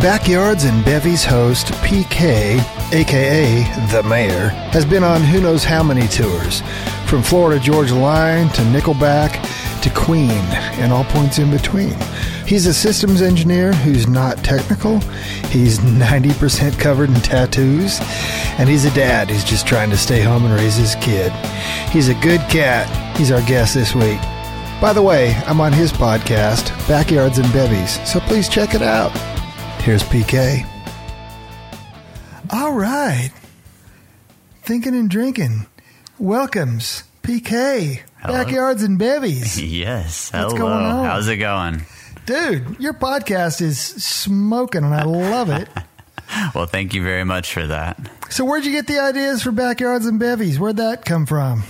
Backyards and Bevies host PK, aka The Mayor, has been on who knows how many tours, from Florida Georgia Line to Nickelback to Queen, and all points in between. He's a systems engineer who's not technical. He's 90% covered in tattoos. And he's a dad who's just trying to stay home and raise his kid. He's a good cat. He's our guest this week. By the way, I'm on his podcast, Backyards and Bevies, so please check it out. Here's PK. All right. Thinking and drinking. Welcomes PK. Hello. Backyards and Bevies. Yes. What's Hello. going on? How's it going? Dude, your podcast is smoking and I love it. Well, thank you very much for that. So, where'd you get the ideas for Backyards and Bevies? Where'd that come from?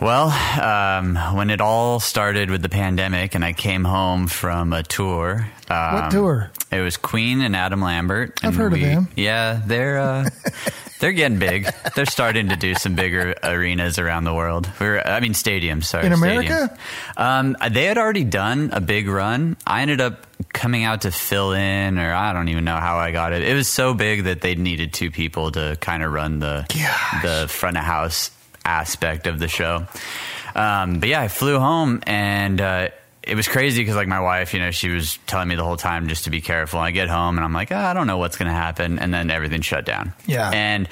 Well, um, when it all started with the pandemic and I came home from a tour. Um, What tour? It was Queen and Adam Lambert. I've and heard of them. Yeah, they're uh, they're getting big. They're starting to do some bigger arenas around the world. We were, I mean, stadiums. Sorry, In stadiums. America? Um, they had already done a big run. I ended up coming out to fill in, or I don't even know how I got it. It was so big that they needed two people to kind of run the Gosh. the front of house aspect of the show. Um, but yeah, I flew home and. Uh, it was crazy because like my wife, you know, she was telling me the whole time just to be careful. I get home and I'm like, "Ah, I don't know what's going to happen, and then everything shut down. Yeah. and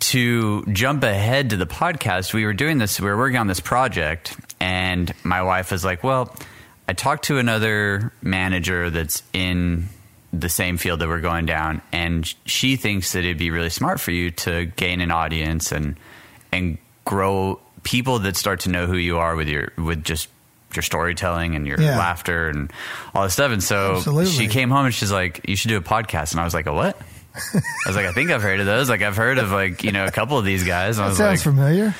to jump ahead to the podcast, we were doing this, we were working on this project, and my wife was like, Well, I talked to another manager that's in the same field that we're going down, and she thinks that it'd be really smart for you to gain an audience and and grow people that start to know who you are with your with just your storytelling and your Yeah. laughter and all this stuff. And so Absolutely. she came home and she's like, You should do a podcast. And I was like, A what? I was like, I think I've heard of those. Like, I've heard of like you know a couple of these guys. And I That was sounds like, familiar.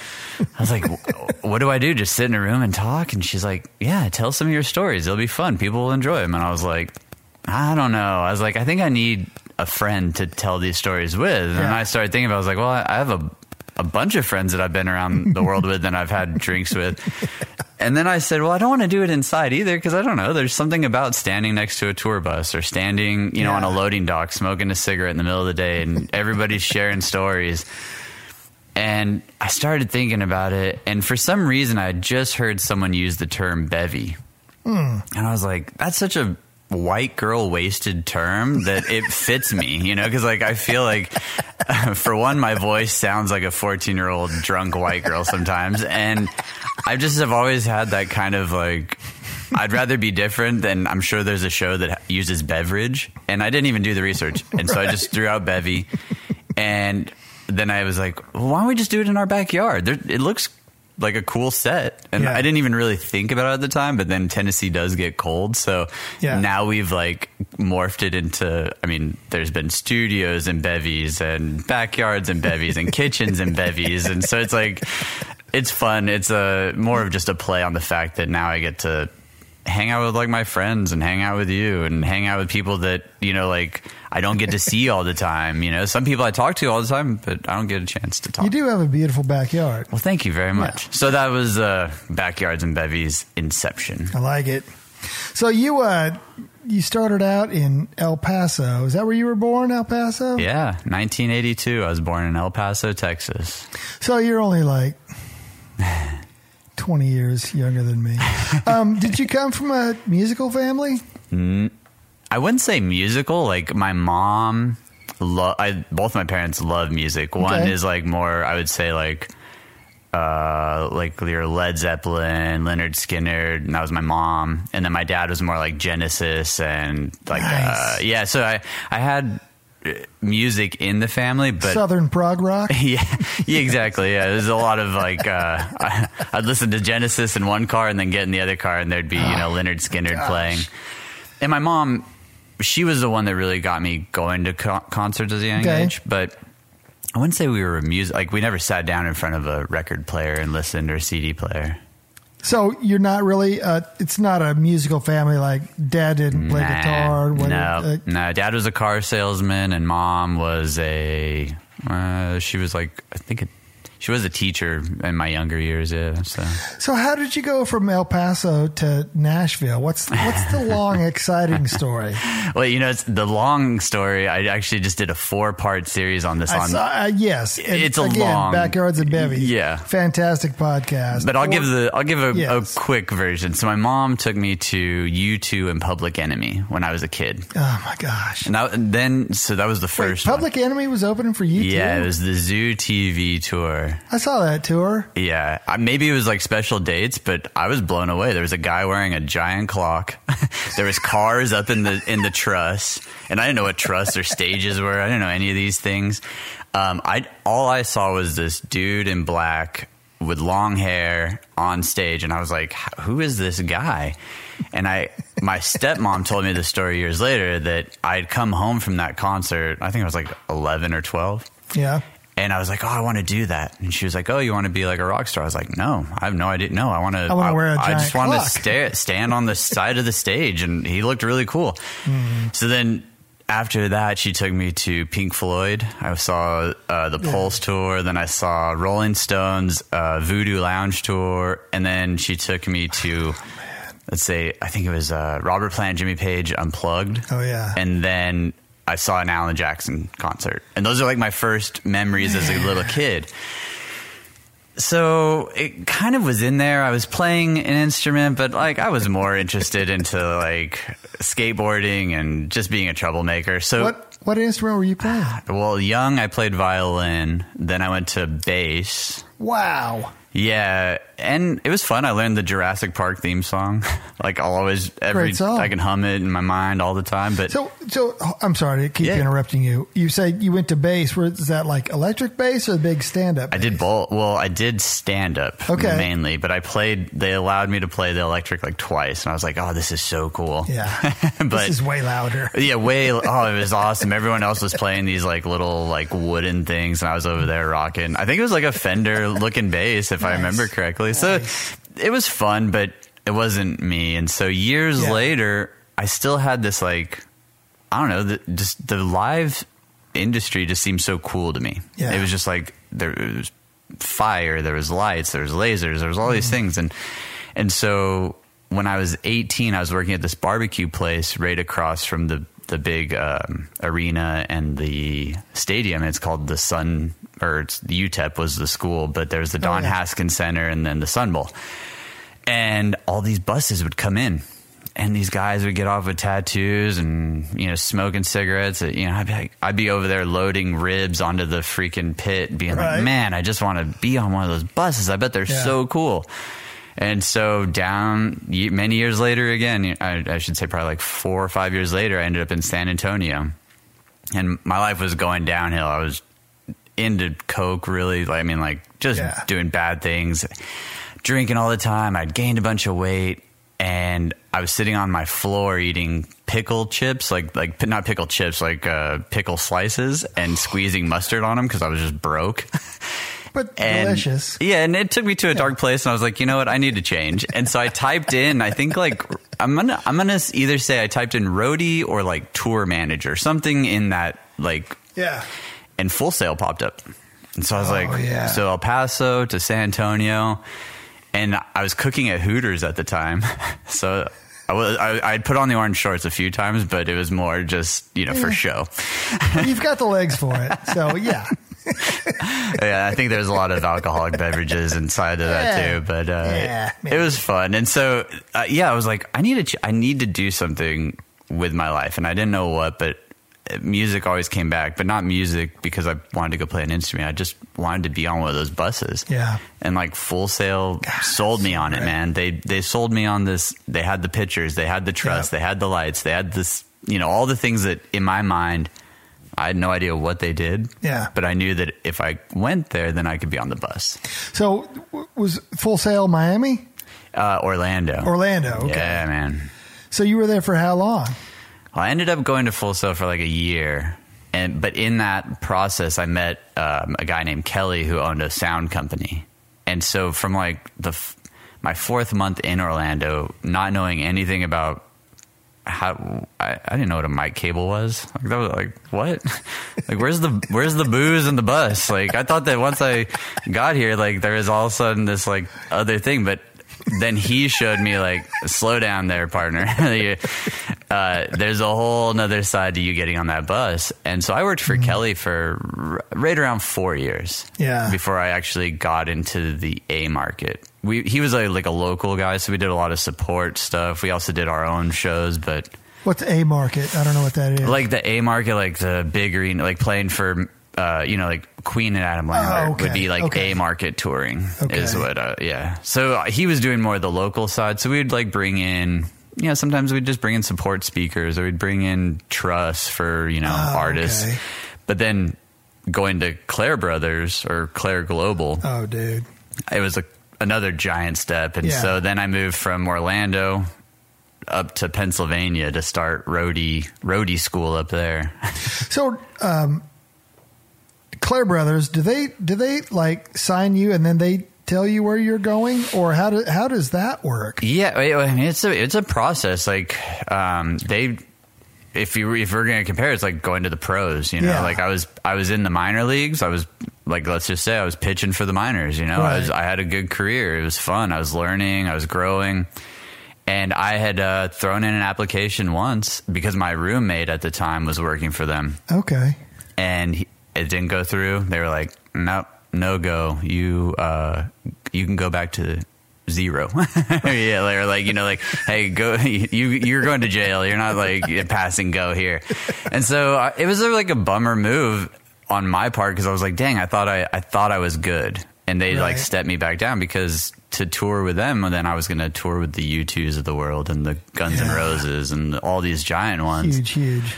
I was like, what do I do? Just sit in a room and talk? And she's like, yeah, tell some of your stories. It'll be fun. People will enjoy them. And I was like, I don't know. I was like, I think I need a friend to tell these stories with. And Yeah. I started thinking about. it. I was like, well, I I have a a bunch of friends that I've been around the world with and I've had drinks with. And then I said, well, I don't want to do it inside either because I don't know. There's something about standing next to a tour bus or standing, you know, on a loading dock smoking a cigarette in the middle of the day and everybody's sharing stories. And I started thinking about it. And for some reason, I had just heard someone use the term bevy. Hmm. And I was like, that's such a white girl wasted term that it fits me, you know? Because, like, I feel like, for one, my voice sounds like a 14 year old drunk white girl sometimes. And I just have always had that kind of like, I'd rather be different than I'm sure there's a show that uses beverage. And I didn't even do the research. And so I just threw out bevy. And then I was like, well, why don't we just do it in our backyard? There, it looks like a cool set. And Yeah. I didn't even really think about it at the time, but then Tennessee does get cold. So Yeah. now we've like morphed it into, I mean, there's been studios and bevies and backyards and bevies and kitchens and bevies. And so it's like, it's fun. It's a more of just a play on the fact that now I get to hang out with like my friends and hang out with you and hang out with people that, you know, like I don't get to see all the time. You know, some people I talk to all the time, but I don't get a chance to talk. You do have a beautiful backyard. Well, thank you very much. So that was uh, Backyards and Bevies Inception. I like it. So you uh you started out in El Paso. Is that where you were born, El Paso? Yeah, 1982. I was born in El Paso, Texas. So you're only like 20 years younger than me. Um, did you come from a musical family? I wouldn't say musical. Like my mom, lo- I both my parents love music. One Okay. is like more, I would say like, uh, like your Led Zeppelin, Lynyrd Skynyrd, and that was my mom. And then my dad was more like Genesis and like, uh, yeah. So I, I had uh, music in the family, but Southern prog rock? yeah, yeah, exactly. Yeah, there's a lot of like uh, I, I'd listen to Genesis in one car and then get in the other car, and there'd be you know Lynyrd Skynyrd gosh. playing. And my mom, she was the one that really got me going to co- concerts as a young Okay. age. But I wouldn't say we were a music like we never sat down in front of a record player and listened or CD player. So you're not really. Uh, it's not a musical family. Like dad didn't play Nah, guitar. whether- no, uh, no. Dad was a car salesman, and mom was a. Uh, she was like I think it, she was a teacher in my younger years. Yeah, so so how did you go from El Paso to Nashville? What's what's the long, exciting story? well, you know, it's the long story. I actually just did a four part series on this. I on saw, uh, yes, and It's a long- backyards and bevies. Yeah. fantastic podcast. But I'll Or- give the I'll give a, Yes. a quick version. So my mom took me to U two and Public Enemy when I was a kid, Oh my gosh! and, then so that was the Wait, first. one. Public Enemy was opening for you Yeah, it was the Zoo TV tour. I saw that tour. Yeah, maybe it was like special dates, but I was blown away. There was a guy wearing a giant clock. there was cars up in the in the truss, and I didn't know what truss or stages were. I didn't know any of these things. Um, I all I saw was this dude in black with long hair on stage, and I was like, "Who is this guy?" And I, my stepmom told me the story years later that I'd come home from that concert. I think I was like eleven or twelve. Yeah. And I was like, "Oh, I want to do that." And she was like, "Oh, you want to be like a rock star?" I was like, "No, I have no idea. No, I want to. I wanna wear a I just want clock." to stay, stand on the side of the stage." And he looked really cool. Mm-hmm. So then, after that, she took me to Pink Floyd. I saw uh, the Pulse tour. Then I saw Rolling Stones uh, Voodoo Lounge tour, and then she took me to. Let's say I think it was uh, Robert Plant, Jimmy Page Unplugged. Oh, yeah. And then I saw an Alan Jackson concert. And those are like my first memories as a little kid. So it kind of was in there. I was playing an instrument, but like I was more interested into like skateboarding and just being a troublemaker. So What what instrument were you playing? well, young I played violin, then I went to bass. Wow. Yeah, and it was fun. I learned the Jurassic Park theme song. like I'll always every. I can hum it in my mind all the time. But So so I'm sorry to keep Yeah. interrupting you. You said you went to bass. Where is that like electric bass or the big stand up? I did both. Well, I did stand up Okay. mainly, but I played. They allowed me to play the electric like twice, and I was like, "Oh, this is so cool." Yeah. but this is way louder. yeah, way. Oh, it was awesome. Everyone else was playing these like little like wooden things, and I was over there rocking. I think it was like a Fender looking bass, if I remember correctly. So it was fun, but it wasn't me. And so years Yeah. later, I still had this like I don't know, the, just the live industry just seemed so cool to me. Yeah. It was just like there it was fire, there was lights, there was lasers, there was all Mm-hmm. these things, and and so when I was 18, I was working at this barbecue place right across from the the big um, arena and the stadium. It's called the Sun, or it's the UTEP was the school, but there's the oh, Don Oh, yeah. Haskins Center and then the Sun Bowl, and all these buses would come in. And these guys would get off with tattoos and you know smoking cigarettes. You know, I'd be like, I'd be over there loading ribs onto the freaking pit, being Right. like, "Man, I just want to be on one of those buses. I bet they're Yeah. so cool." And so down many years later, again, I, I should say probably like four or five years later, I ended up in San Antonio, and my life was going downhill. I was into coke, really. Like, I mean, like just Yeah. doing bad things, drinking all the time. I'd gained a bunch of weight, and I was sitting on my floor eating pickle chips, like like not pickle chips, like uh, pickle slices, and squeezing mustard on them because I was just broke. But And- delicious. Yeah, and it took me to a dark place, and I was like, you know what, I need to change. And so I typed in, I think like I'm gonna I'm gonna either say I typed in roadie or like tour manager, something in that like, Yeah. And Full Sail popped up, and so I was Oh, like, yeah. so El Paso to San Antonio, and I was cooking at Hooters at the time, so. I was, I, I'd put on the orange shorts a few times, but it was more just, you know, for show. You've got the legs for it. So yeah. yeah, I think there's a lot of alcoholic beverages inside of that Yeah. too. But uh, Yeah, it was fun, and so uh, yeah, I was like, I need to, ch- I need to do something with my life, and I didn't know what, but music always came back, but not music because I wanted to go play an instrument. I just wanted to be on one of those buses. Yeah. And like Full Sail sold me on it, man. They they sold me on this. They had the pictures, they had the truss, Yeah. they had the lights, they had this, you know, all the things that in my mind. I had no idea what they did. Yeah. But I knew that if I went there, then I could be on the bus. So was Full Sail Miami? Uh, Orlando. Orlando. Okay. Yeah, man. So you were there for how long? I ended up going to Full Sail for like a year, and but in that process, I met um, a guy named Kelly who owned a sound company, and so from like the my fourth month in Orlando, not knowing anything about how I, I didn't know what a mic cable was. Like that was like what? like where's the where's the booze and the bus? Like I thought that once I got here, like there was all of a sudden this like other thing, but then he showed me like slow down there, partner. uh, there's a whole another side to you getting on that bus, and so I worked for Kelly for r- right around four years. Yeah. before I actually got into the A market. We he was like, like a local guy, so we did a lot of support stuff. We also did our own shows, but What's a market? I don't know what that is. like the A market, like the big arena, like playing for. Uh, you know, like Queen and Adam Lambert Oh, okay. would be like Okay. A market touring Okay. is what, uh, yeah. So uh, he was doing more of the local side. So we'd like bring in, you know, sometimes we'd just bring in support speakers or we'd bring in truss for, you know, Oh, artists. But then going to Clair Brothers or Clair Global, oh, dude. it was a, another giant step. And Yeah. so then I moved from Orlando up to Pennsylvania to start roadie roadie school up there. So, um, Clair Brothers, do they do they like sign you and then they tell you where you're going, or how do how does that work? yeah, I mean, it's a it's a process. Like um, they. If you if we're gonna compare, it's like going to the pros. You know, Yeah. like I was I was in the minor leagues. I was like let's just say I was pitching for the minors. You know, I was I had a good career. It was fun. I was learning. I was growing. And I had uh, thrown in an application once because my roommate at the time was working for them. Okay. and he, it didn't go through. They were like, "Nope, no go. You uh, you can go back to zero. yeah, they were like, you know, like, "Hey, go. You you're going to jail. You're not like passing go here." And so uh, it was uh, like a bummer move on my part because I was like, "Dang, I thought I I thought I was good." And they like stepped me back down because to tour with them, and then I was going to tour with the U2s of the world and the Guns N' Roses and all these giant ones Huge, huge.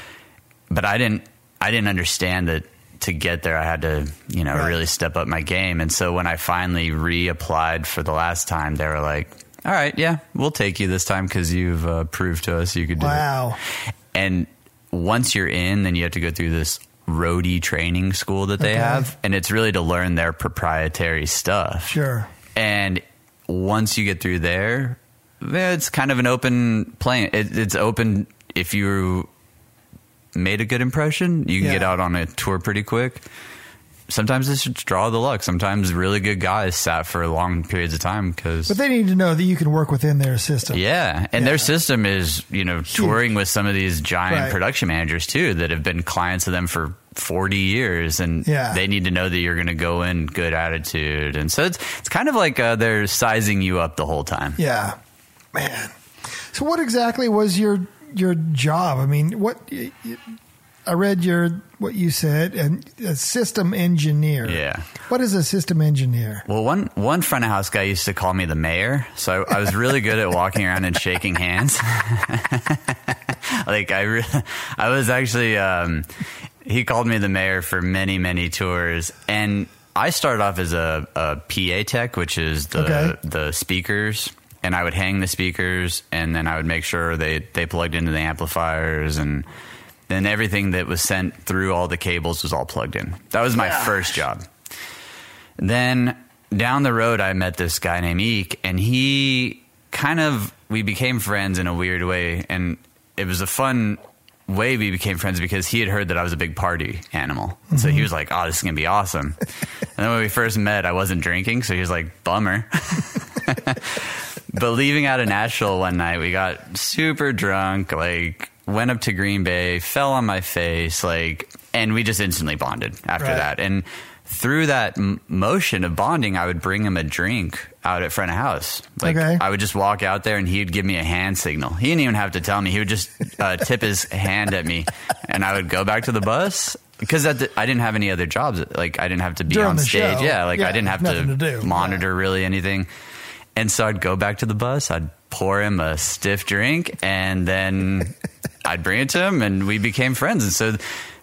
but I didn't I didn't understand that to get there I had to you know Right. really step up my game and so when I finally reapplied for the last time they were like all right yeah we'll take you this time because you've uh, proved to us you could do Wow. it and once you're in then you have to go through this roadie training school that they Okay. have and it's really to learn their proprietary stuff Sure. and once you get through there, it's kind of an open plane. It, it's open if you made a good impression, you can Yeah. get out on a tour pretty quick. Sometimes it's just draw the luck. Sometimes really good guys sat for long periods of time because. But they need to know that you can work within their system. Yeah, and Yeah. their system is you know touring with some of these giant Right. production managers too that have been clients of them for forty years, and Yeah. they need to know that you're going to go in good attitude, and so it's it's kind of like uh, they're sizing you up the whole time. Yeah. Man. So what exactly was your your job? I mean, what I read your what you said and a system engineer. Yeah. What is a system engineer? Well, one one front of house guy used to call me the mayor, so I, was really good at walking around and shaking hands. like I, re- I was actually. Um, he called me the mayor for many many tours, and I started off as a, a PA tech, which is the Okay. the speakers, and I would hang the speakers, and then I would make sure they they plugged into the amplifiers and. Then everything that was sent through all the cables was all plugged in. That was my first job. Then down the road, I met this guy named Eek, and he kind of we became friends in a weird way, and it was a fun way we became friends because he had heard that I was a big party animal, so he mm-hmm. was like, "Oh, this is gonna be awesome." and then when we first met, I wasn't drinking, so he was like, "Bummer." but leaving out of Nashville one night, we got super drunk, like went up to Green Bay, fell on my face, like, and we just instantly bonded after Right. that. And through that m- motion of bonding, I would bring him a drink out at front of house. Like Okay. I would just walk out there and he'd give me a hand signal. He didn't even have to tell me. He would just uh, tip his hand at me, and I would go back to the bus. Because the, I didn't have any other jobs, like I didn't have to be During on stage. show. Yeah, like Yeah, I didn't have to, to do. monitor really anything. And so I'd go back to the bus, I'd pour him a stiff drink, and then I'd bring it to him, and we became friends. And so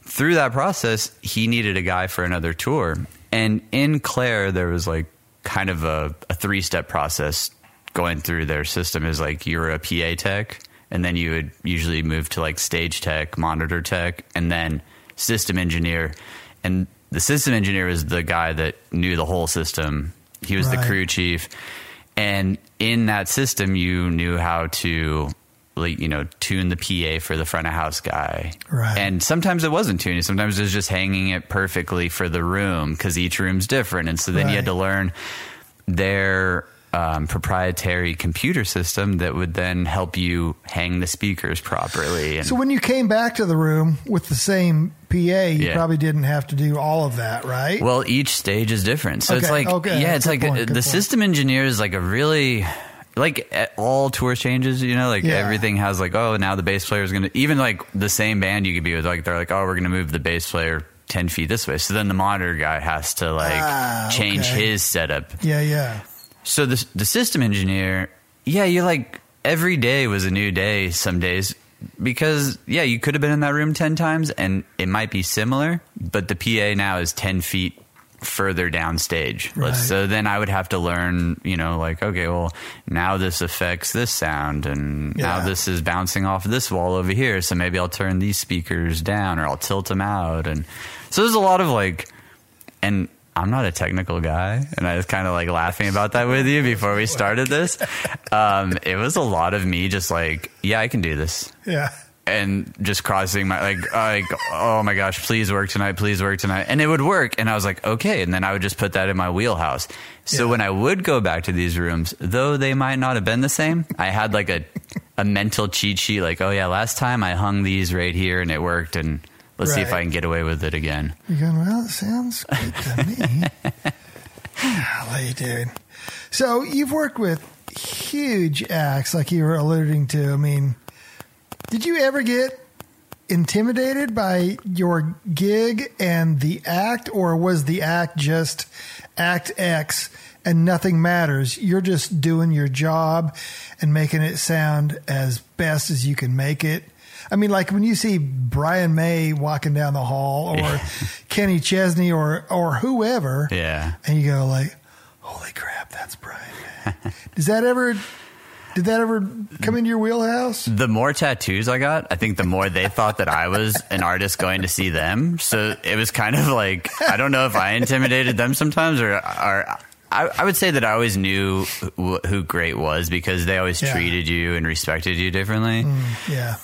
through that process, he needed a guy for another tour. And in Clair, there was like kind of a, a three step process going through their system is like you're a PA tech, and then you would usually move to like stage tech, monitor tech, and then system engineer. And the system engineer was the guy that knew the whole system. He was the crew chief, and in that system, you knew how to. Like, you know, tune the PA for the front of house guy. Right. And sometimes it wasn't tuning. Sometimes it was just hanging it perfectly for the room because each room's different. And so then you had to learn their um, proprietary computer system that would then help you hang the speakers properly. And So when you came back to the room with the same PA, you Yeah. probably didn't have to do all of that, right? well, each stage is different. So it's like, okay, yeah, it's good like point, the point. system engineer is like a really. Like at all tour changes, you know, like Yeah. everything has like, oh, now the bass player is gonna even like the same band you could be with, like they're like, oh, we're gonna move the bass player ten feet this way. So then the monitor guy has to like Ah, change okay. his setup. yeah, yeah. So the the system engineer, yeah, you're like every day was a new day. Some days because yeah, you could have been in that room ten times and it might be similar, but the PA now is ten feet further downstage. Right. So then I would have to learn, you know, like okay, well now this affects this sound, and Yeah. now this is bouncing off this wall over here. So maybe I'll turn these speakers down or I'll tilt them out, and so there's a lot of like and I'm not a technical guy, and I was kind of like laughing about that with you before we started this. Um, it was a lot of me just like, yeah, I can do this, Yeah. and just crossing my like, like, oh my gosh, please work tonight, please work tonight, and it would work, and I was like, okay, and then I would just put that in my wheelhouse. So Yeah. when I would go back to these rooms, though they might not have been the same, I had like a a mental cheat sheet, like, oh yeah, last time I hung these right here and it worked, and let's see if I can get away with it again. You're going, well, it sounds good to me. Golly, dude. So you've worked with huge acts like you were alluding to. I mean, did you ever get intimidated by your gig and the act, or was the act just act X and nothing matters? You're just doing your job and making it sound as best as you can make it. I mean, like when you see Brian May walking down the hall, or Yeah. Kenny Chesney, or or whoever, Yeah. and you go like, "Holy crap, that's Brian May." Does that ever? Did that ever come into your wheelhouse? the more tattoos I got, I think the more they thought that I was an artist going to see them. So it was kind of like I don't know if I intimidated them sometimes, or or I, I would say that I always knew who, who Great was because they always Yeah. treated you and respected you differently. Mm, yeah,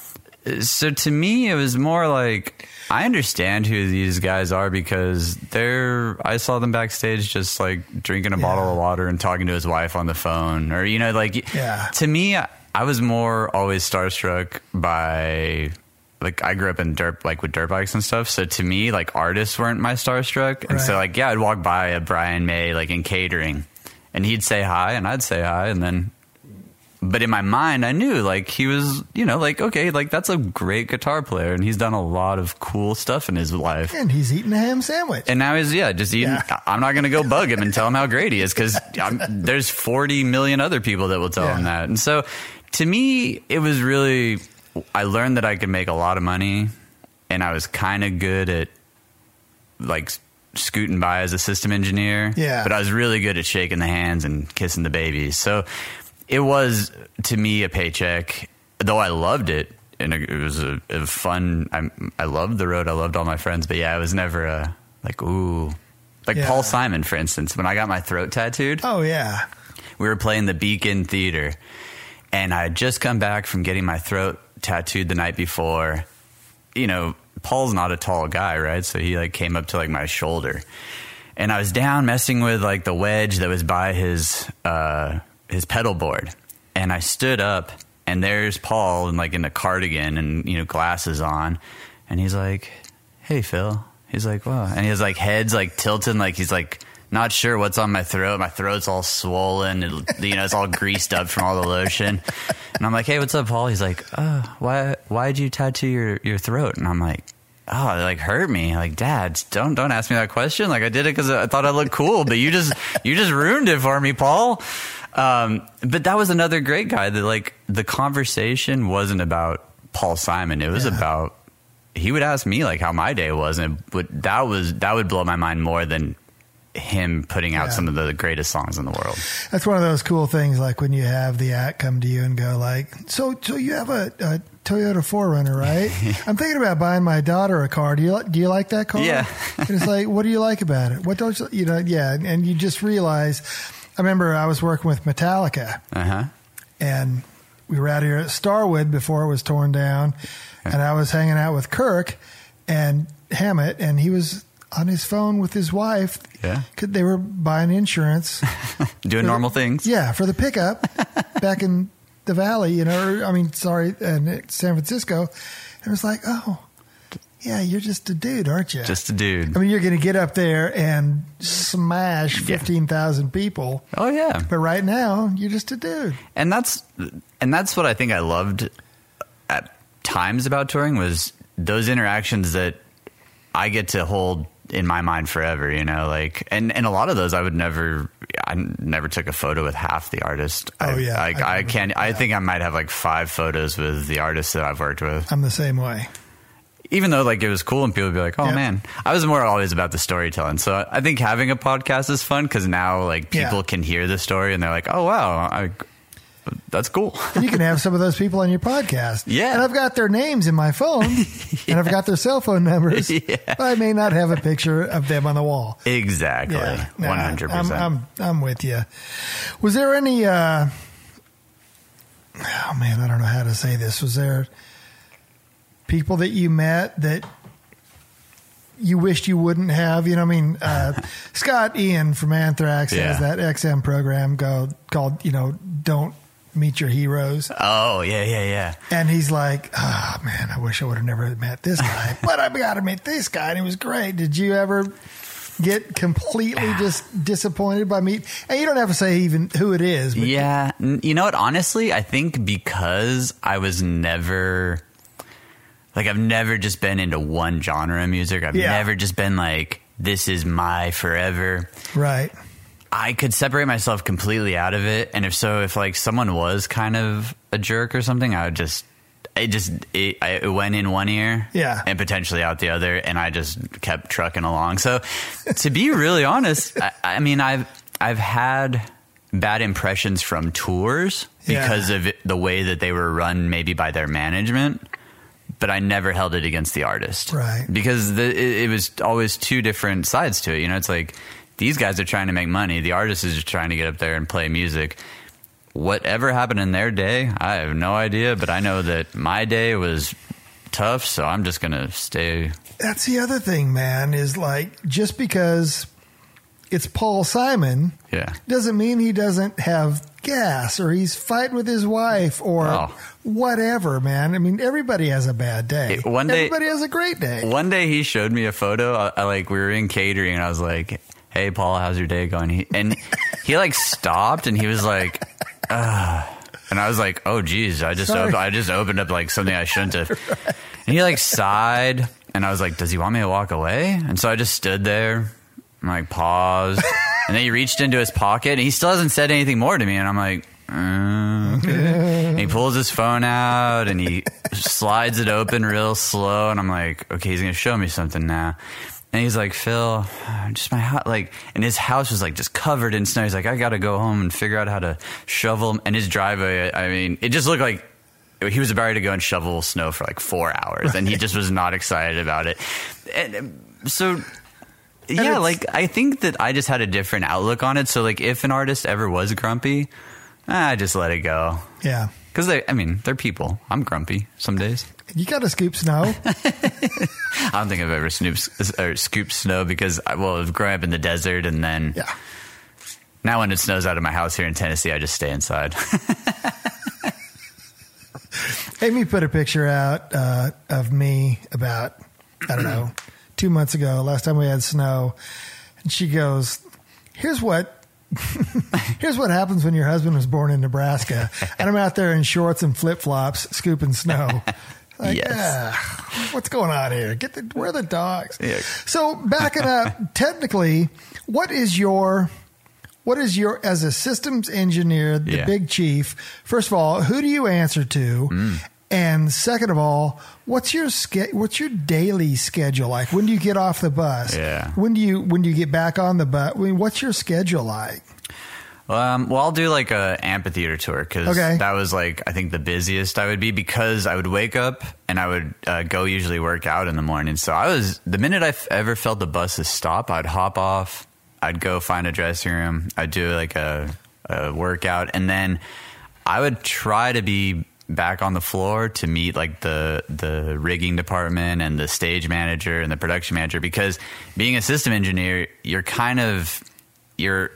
So to me, it was more like I understand who these guys are because they're. I saw them backstage just like drinking a bottle of water and talking to his wife on the phone, or you know, like Yeah. to me, I was more always starstruck by like I grew up in dirt like with dirt bikes and stuff. So to me, like artists weren't my starstruck, and so like yeah, I'd walk by a Brian May like in catering, and he'd say hi, and I'd say hi, and then. But in my mind, I knew like he was, you know, like okay, like that's a great guitar player, and he's done a lot of cool stuff in his life. and he's eating a ham sandwich. And now he's yeah, just eating. Yeah. I'm not going to go bug him and tell him how great he is because there's 40 million other people that will tell him that. And so, to me, it was really. I learned that I could make a lot of money, and I was kind of good at like scooting by as a system engineer. Yeah. but I was really good at shaking the hands and kissing the babies. So it was to me a paycheck, though I loved it. And it was a, a fun. I I loved the road. I loved all my friends. But yeah, it was never a like ooh, like Yeah. Paul Simon, for instance. When I got my throat tattooed, Oh yeah, we were playing the Beacon Theater, and I had just come back from getting my throat tattooed the night before. You know, Paul's not a tall guy, right? So he like came up to like my shoulder, and I was down messing with like the wedge that was by his uh, his pedal board, and I stood up, and there's Paul in like in a cardigan and you know glasses on, and he's like, "Hey, Phil." He's like, "Wow," and his like head's like tilting, like he's like not sure what's on my throat. My throat's all swollen. It, you know, it's all greased up from all the lotion. And I'm like, "Hey, what's up, Paul?" He's like, "Oh, why why'd you tattoo your your throat?" And I'm like. Oh, it like hurt me. Like, Dad, don't don't ask me that question. Like, I did it because I thought I looked cool, but you just you just ruined it for me, Paul. Um, but that was another great guy. That like the conversation wasn't about Paul Simon. It was Yeah. about he would ask me like how my day was, and it would, that was that would blow my mind more than him putting out Yeah. some of the greatest songs in the world. That's one of those cool things, like when you have the act come to you and go, like, "So, so you have a, a Toyota 4Runner, right? I'm thinking about buying my daughter a car. Do you do you like that car? Yeah. and it's like, what do you like about it? What don't you, you know? Yeah, and you just realize. I remember I was working with Metallica, Uh huh. and we were out here at Starwood before it was torn down, and I was hanging out with Kirk and Hammett, and he was on his phone with his wife. Yeah. 'Cause They were buying insurance. Doing normal things. Yeah, for the pickup back in the valley, you know, or, I mean, sorry, in San Francisco. And it was like, oh, yeah, you're just a dude, aren't you? Just a dude. I mean, you're going to get up there and smash Yeah. 15,000 people. oh yeah. But right now, you're just a dude. and that's and that's what I think I loved at times about touring was those interactions that I get to hold in my mind forever. You know, like and and a lot of those I would never. I never took a photo with half the artist. Oh, I, yeah. like I I, can't. I think I might have like five photos with the artists that I've worked with. I'm the same way. Even though like it was cool and people would be like, "Oh Yeah. man," I was more always about the storytelling. So I think having a podcast is fun because now like Yeah. people can hear the story and they're like, "Oh wow, I, that's cool." And you can have some of those people on your podcast. Yeah. And I've got their names in my phone and I've got their cell phone numbers. Yeah. But I may not have a picture of them on the wall. Exactly. Yeah, One Nah, hundred I'm, percent. I'm I'm with you. Was there any? uh Oh man, I don't know how to say this. Was there people that you met that you wished you wouldn't have? You know, I mean, uh, Scott Ian from Anthrax has that XM program called called you know Don't Meet Your Heroes, Oh yeah, yeah, yeah. and he's like, oh man, I wish I would have never met this guy, but I got to meet this guy, and it was great. Did you ever? Get completely just disappointed by meet, and you don't have to say even who it is. But Yeah, you know what? Honestly, I think because I was never like I've never just been into one genre of music. I've Yeah. never just been like this is my forever. Right. I could separate myself completely out of it, and if so, if like someone was kind of a jerk or something, I would just. It just it, it went in one ear, Yeah. and potentially out the other, and I just kept trucking along. So, to be really honest, I, I mean, I've I've had bad impressions from tours Yeah. because of it, the way that they were run, maybe by their management. But I never held it against the artist, Right. Because the, it, it was always two different sides to it. You know, it's like these guys are trying to make money, the artist is just trying to get up there and play music. Whatever happened in their day, I have no idea. But I know that my day was tough, so I'm just gonna stay. That's the other thing, man, is like just because it's Paul Simon Yeah, doesn't mean he doesn't have gas or he's fighting with his wife or Oh. whatever, man. I mean, everybody has a bad day. It- one day- everybody has a great day. One day he showed me a photo. I, I like we were in catering, and I was like, "Hey, Paul, how's your day going?" He, and he like stopped, and he was like, "Ah," and I was like, "Oh, geez, I just op- I just opened up like something I shouldn't have." And he like sighed, and I was like, "Does he want me to walk away?" And so I just stood there, and like paused, and then he reached into his pocket, and he still hasn't said anything more to me, and I'm like. "Uh, okay. And he pulls his phone out and he slides it open real slow. And I'm like, okay, he's going to show me something now. And he's like, Phil, just my house, like, and his house was like just covered in snow. He's like, I got to go home and figure out how to shovel. And his driveway, I mean, it just looked like he was about to go and shovel snow for like four hours and he just was not excited about it. And um, so, yeah, like, I think that I just had a different outlook on it. So, like, if an artist ever was grumpy, I just let it go. Yeah. Because they, I mean, they're people. I'm grumpy some days. You got to scoop snow. I don't think I've ever snooped, or scooped snow because, I, well, growing up in the desert and then yeah. now when it snows out of my house here in Tennessee, I just stay inside. Amy put a picture out uh, of me about, I don't know, two months ago, last time we had snow. And she goes, Here's what. Here's what happens when your husband was born in Nebraska, and I'm out there in shorts and flip flops scooping snow. Like, Yes. ah, what's going on here? Get the where are the dogs? Yeah. So backing up, technically, what is your what is your as a systems engineer, the Yeah. big chief? First of all, who do you answer to? Mm. And second of all, what's your ske- what's your daily schedule like? When do you get off the bus? Yeah. When do you when do you get back on the bus? I mean, what's your schedule like? Um, well, I'll do like a amphitheater tour because Okay. that was like I think the busiest I would be because I would wake up and I would uh, go usually work out in the morning. So I was the minute I f- ever felt the buses stop, I'd hop off, I'd go find a dressing room, I'd do like a, a workout, and then I would try to be back on the floor to meet like the the rigging department and the stage manager and the production manager because being a system engineer, you're kind of you're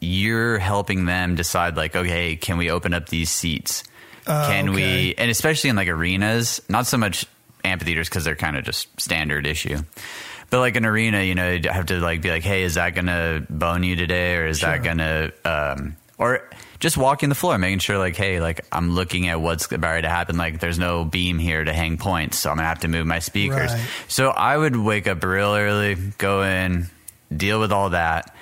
you're helping them decide like okay can we open up these seats can we and especially in like arenas not so much amphitheaters because they're kind of just standard issue but like an arena you know you have to like be like hey is that gonna bone you today or is Sure. that gonna um or just walking the floor making sure like hey like i'm looking at what's about to happen like there's no beam here to hang points so i'm gonna have to move my speakers Right. so I would wake up real early, go in, deal with all that.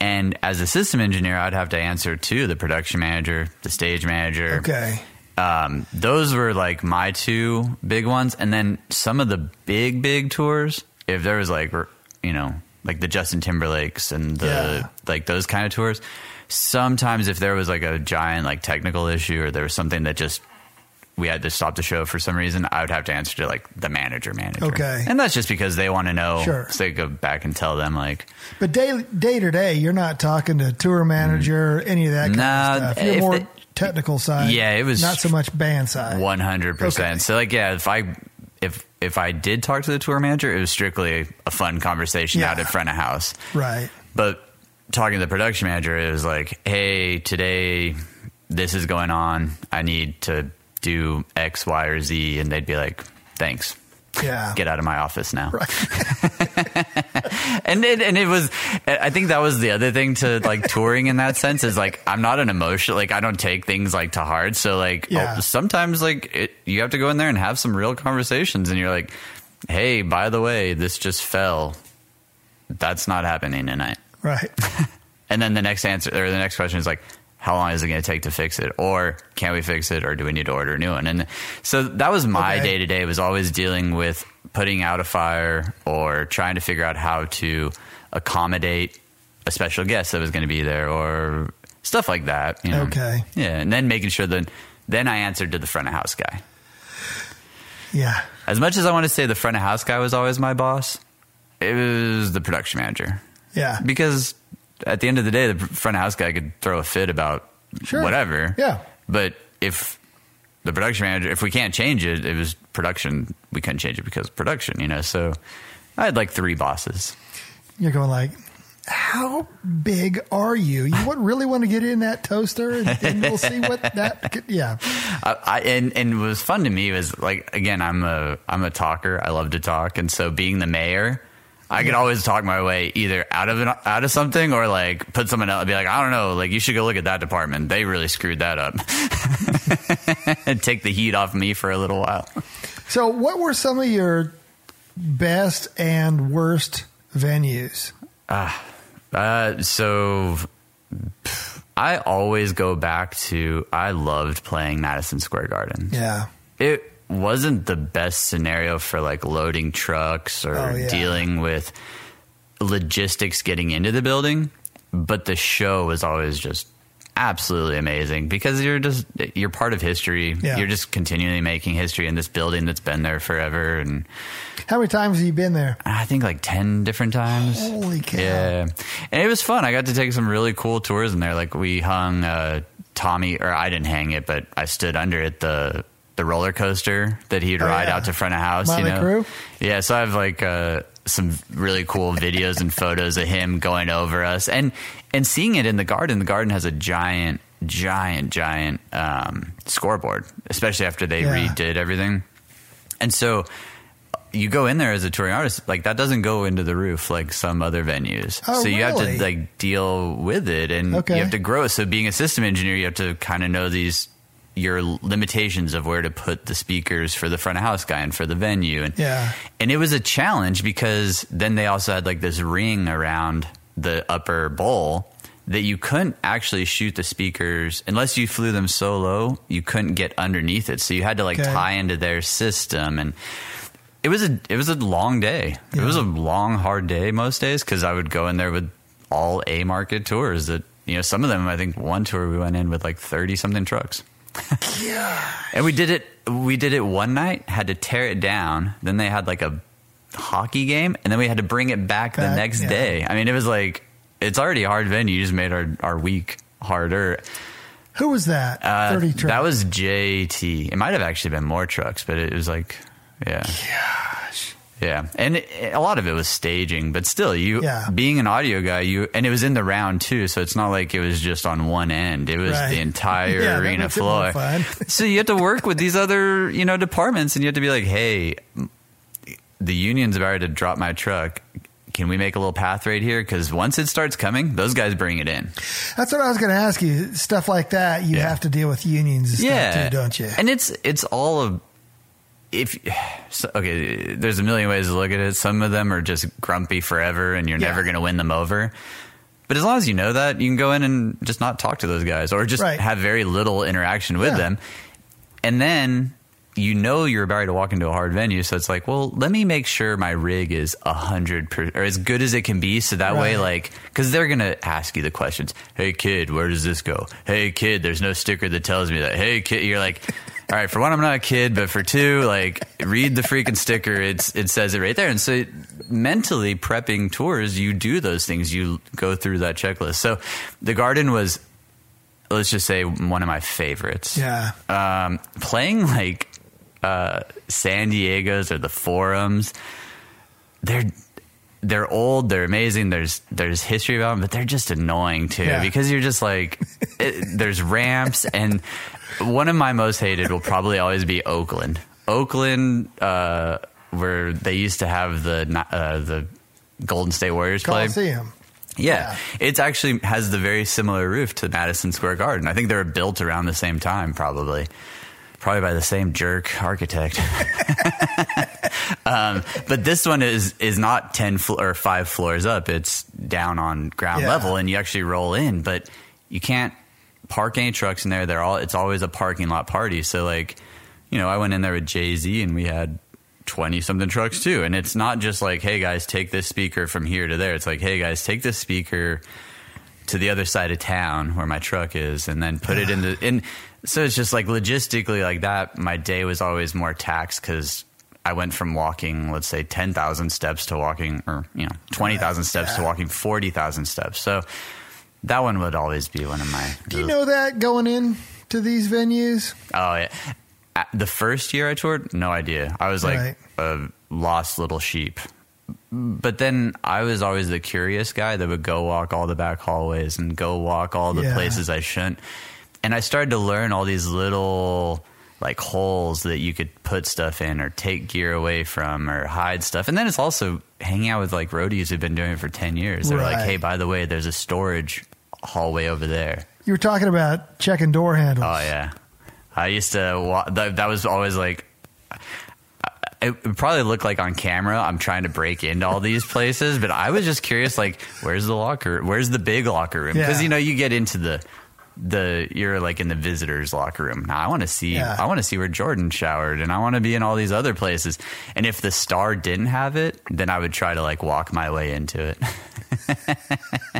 And as a system engineer, I'd have to answer to the production manager, the stage manager. Okay. Um, those were like my two big ones. And then some of the big, big tours, if there was like, you know, like the Justin Timberlakes and the, Yeah. like those kind of tours, sometimes if there was like a giant like technical issue or there was something that just we had to stop the show for some reason, I would have to answer to like the manager manager. Okay. And that's just because they want to know. Sure. So they go back and tell them like, But day day to day, you're not talking to tour manager, mm. any of that kind Nah, of stuff. You're more they- technical side. Yeah, it was- not so much band side. One hundred percent. So like, yeah, if I if if I did talk to the tour manager, it was strictly a fun conversation Yeah. out in front of house. Right. But talking to the production manager, it was like, hey, today this is going on. I need to do X, Y, or Z, and they'd be like, thanks. Yeah. Get out of my office now. and it, and it was, I think that was the other thing to like touring in that sense is like I'm not an emotional, like I don't take things like to heart. So like oh, Yeah. oh, sometimes like it, you have to go in there and have some real conversations, and you're like, hey, by the way, this just fell. That's not happening tonight. Right. And then the next answer or the next question is like, how long is it going to take to fix it? Or can we fix it? Or do we need to order a new one? And so that was my day to day was always dealing with putting out a fire or trying to figure out how to accommodate a special guest that was going to be there or stuff like that. You know? Okay. Yeah. And then making sure that then I answered to the front of house guy. Yeah. As much as I want to say the front of house guy was always my boss, it was the production manager Yeah. because at the end of the day, the front of house guy could throw a fit about Sure. whatever. Yeah. But if the production manager, if we can't change it, it was production. We couldn't change it because of production, you know. So I had like three bosses. You're going like, how big are you? You would really want to get in that toaster, and, and we'll see what that. Could, yeah. I, I, and and what was fun to me was like again, I'm a I'm a talker. I love to talk, and so being the mayor. I could always talk my way either out of it, out of something or like put someone else be like, I don't know, like you should go look at that department. They really screwed that up. and take the heat off me for a little while. So, what were some of your best and worst venues? Uh, so I always go back to I loved playing Madison Square Garden. Yeah. It wasn't the best scenario for like loading trucks or Oh, yeah. dealing with logistics getting into the building, but the show was always just absolutely amazing because you're just you're part of history. Yeah. You're just continually making history in this building that's been there forever and How many times have you been there? I think like 10 different times. Holy cow. Yeah. And it was fun. I got to take some really cool tours in there. Like we hung uh, Tommy, or I didn't hang it, but I stood under it, the the roller coaster that he'd Oh, ride yeah. out to front of house. Motley you know? Crue? Yeah. So I have like uh, some really cool videos and photos of him going over us and, and seeing it in the garden. The garden has a giant, giant, giant um, scoreboard, especially after they Yeah. redid everything. And so you go in there as a touring artist, like that doesn't go into the roof like some other venues. Oh, so you have to like deal with it and Okay. you have to grow. So being a system engineer, you have to kind of know these your limitations of where to put the speakers for the front of house guy and for the venue. And Yeah. and it was a challenge because then they also had like this ring around the upper bowl that you couldn't actually shoot the speakers unless you flew them so low, you couldn't get underneath it. So you had to like Okay. tie into their system and it was a it was a long day. It was a long hard day most days cuz I would go in there with all A market tours that you know some of them I think one tour we went in with like 30 something trucks. And we did it. We did it one night. Had to tear it down. Then they had like a hockey game, and then we had to bring it back, the next yeah. day. I mean, it was like it's already a hard venue. You just made our our week harder. Who was that? Uh, 30 truck. that was JT. It might have actually been more trucks, but it was like, yeah, Gosh. Yeah, and it, a lot of it was staging. But still, you Yeah. being an audio guy, you and it was in the round too. So it's not like it was just on one end. It was Right. the entire Yeah, arena makes it more floor. so you have to work with these other you know departments and you have to be like hey the union's about to drop my truck can we make a little path right here because once it starts coming those guys bring it in That's what I was going to ask you. Stuff like that, you Yeah. have to deal with unions and yeah stuff too, don't you? and it's it's all of if so, okay there's a million ways to look at it. Some of them are just grumpy forever and you're Yeah. never going to win them over. But as long as you know that you can go in and just not talk to those guys or just Right. have very little interaction with Yeah. them. And then you know you're about to walk into a hard venue so it's like well let me make sure my rig is a hundred per or as good as it can be so that way like because they're gonna ask you the questions. Hey kid where does this go? Hey kid there's no sticker that tells me that. Hey kid you're like all right for one i'm not a kid but for two like read the freaking sticker it's it says it right there and so mentally prepping tours you do those things you go through that checklist so the garden was let's just say one of my favorites yeah. um, playing like uh, San Diego's or the forums, they're they're old, they're amazing. There's there's history about them, but they're just annoying too Yeah. because you're just like it, there's ramps and one of my most hated will probably always be Oakland. Oakland, uh, where they used to have the uh, the Golden State Warriors play. Coliseum. Yeah. It's actually has the very similar roof to Madison Square Garden. I think they were built around the same time, probably. Probably by the same jerk architect. um, but this one is is not ten fl- or five floors up. It's down on ground Yeah. level, and you actually roll in. But you can't park any trucks in there. They're all. It's always a parking lot party. So like, you know, I went in there with Jay Z, and we had 20 something trucks too. And it's not just like, hey guys, take this speaker from here to there. It's like, hey guys, take this speaker to the other side of town where my truck is and then put it in the. And so it's just like logistically, like that, my day was always more taxed because I went from walking, let's say, 10,000 steps to walking, or, you know, 20,000 steps to yeah. walking 40,000 steps. So that one would always be one of my. Do you know that going in to these venues? Oh yeah. The first year I toured, no idea. I was like Right. a lost little sheep. But then I was always the curious guy that would go walk all the back hallways and go walk all the Yeah. places I shouldn't. And I started to learn all these little like holes that you could put stuff in or take gear away from or hide stuff. And then it's also hanging out with like roadies who've been doing it for 10 years. They're like, "Hey, by the way, there's a storage hallway over there." You were talking about checking door handles. Oh yeah, I used to. Wa- that, that was always like. It probably looked like on camera I'm trying to break into all these places, but I was just curious, like, where's the locker? Where's the big locker room? Because Yeah. you know you get into the the you're like in the visitors locker room. Now I want to see Yeah. I want to see where Jordan showered, and I want to be in all these other places. And if the star didn't have it, then I would try to like walk my way into it.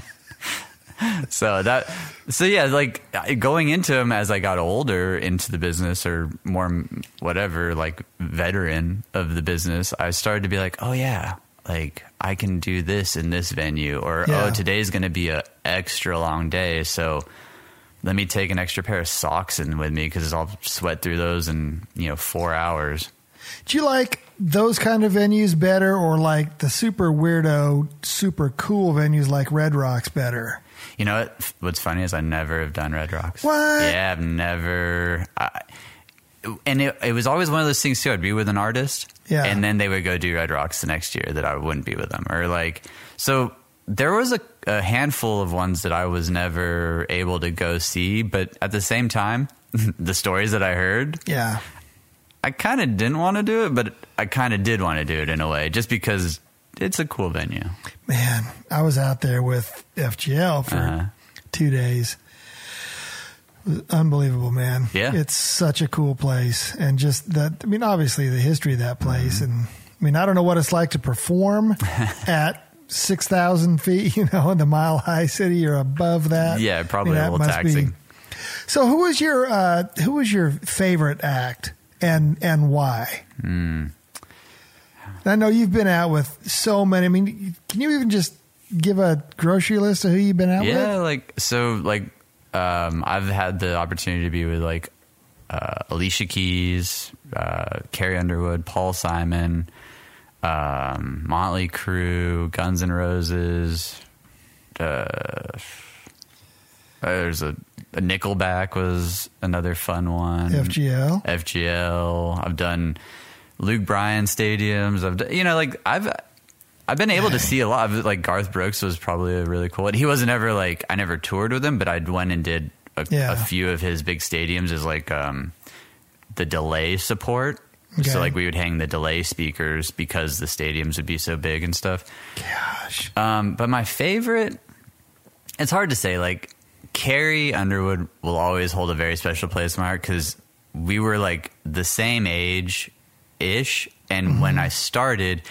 so that so yeah like going into them as i got older into the business or more whatever like veteran of the business i started to be like oh yeah like i can do this in this venue or oh, Yeah. oh today's going to be a extra long day so let me take an extra pair of socks in with me because i'll sweat through those in you know four hours Do you like those kind of venues better or like the super weirdo, super cool venues like Red Rocks better? You know what? What's funny is I never have done Red Rocks. What? Yeah, I've never. I, and it, it was always one of those things too. I'd be with an artist, Yeah. and then they would go do Red Rocks the next year that I wouldn't be with them, or like so. There was a, a handful of ones that I was never able to go see, but at the same time, the stories that I heard, Yeah. I kind of didn't want to do it, but I kind of did want to do it in a way, just because it's a cool venue. Man, I was out there with FGL for Uh-huh. two days. Unbelievable, man. Yeah. it's such a cool place, and just that. I mean, obviously the history of that place, and I mean, I don't know what it's like to perform at. Six thousand feet, you know, in the mile high city or above that. Yeah, probably I a mean, little that must be- taxing. so, who was your uh, who was your favorite act, and and why? Hmm. I know you've been out with so many. I mean, can you even just give a grocery list of who you've been out Yeah, with? Yeah, like so, like um, I've had the opportunity to be with like uh, Alicia Keys, uh, Carrie Underwood, Paul Simon, um, Motley Crue, Guns N' Roses. Uh, there's a, a Nickelback was another fun one. FGL. FGL. I've done Luke Bryan stadiums. I've you know like I've I've been able to see a lot of. Like Garth Brooks was probably a really cool. He wasn't ever like I never toured with him, but I went and did a, Yeah. a few of his big stadiums as like um, the delay support. Okay. So like we would hang the delay speakers because the stadiums would be so big and stuff. Gosh, Um, but my favorite, it's hard to say. Like Carrie Underwood will always hold a very special place in my heart because we were like the same age ish, and mm-hmm. when I started,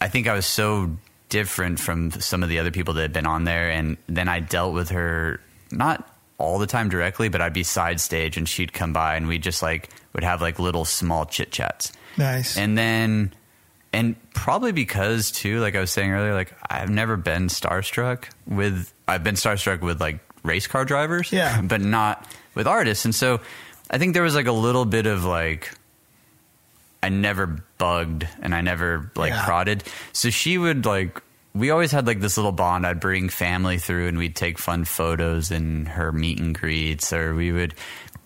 I think I was so different from some of the other people that had been on there, and then I dealt with her not all the time directly, but I'd be side stage and she'd come by and we just like would have like little small chit chats. nice. And then, and probably because too, like I was saying earlier, like I've never been starstruck with, I've been starstruck with like race car drivers, Yeah. but not with artists. And so I think there was like a little bit of like, I never bugged and I never like Yeah. prodded. So she would like, we always had like this little bond. I'd bring family through and we'd take fun photos in her meet and greets, or we would,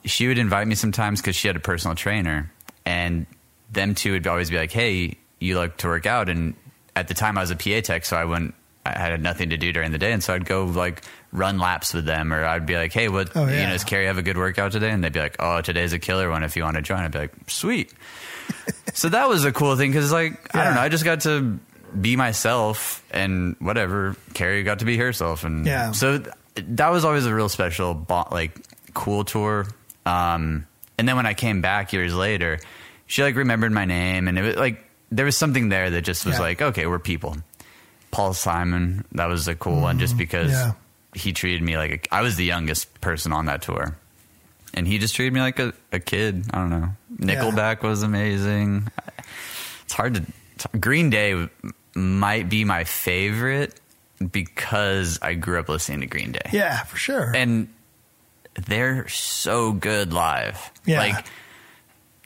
she would invite me sometimes because she had a personal trainer, and them two would always be like, "Hey, you like to work out?" And at the time, I was a PA tech, so I wouldn't. I had nothing to do during the day, and so I'd go like run laps with them, or I'd be like, "Hey, what? Oh, You know, does Carrie have a good workout today?" And they'd be like, "Oh, today's a killer one. If you want to join," I'd be like, "Sweet." so that was a cool thing because, like, I don't know, I just got to be myself and whatever. Carrie got to be herself, and Yeah. so th- that was always a real special, bo- like, cool tour. Um, and then when I came back years later, she like remembered my name, and it was like there was something there that just was Yeah. like, okay, we're people. Paul Simon, that was a cool one, just because Mm-hmm. yeah. He treated me like a, I was the youngest person on that tour, and he just treated me like a, a kid. I don't know. Nickelback was amazing. It's hard to. Green Day might be my favorite because I grew up listening to Green Day yeah, for sure. and they're so good live. Yeah. Like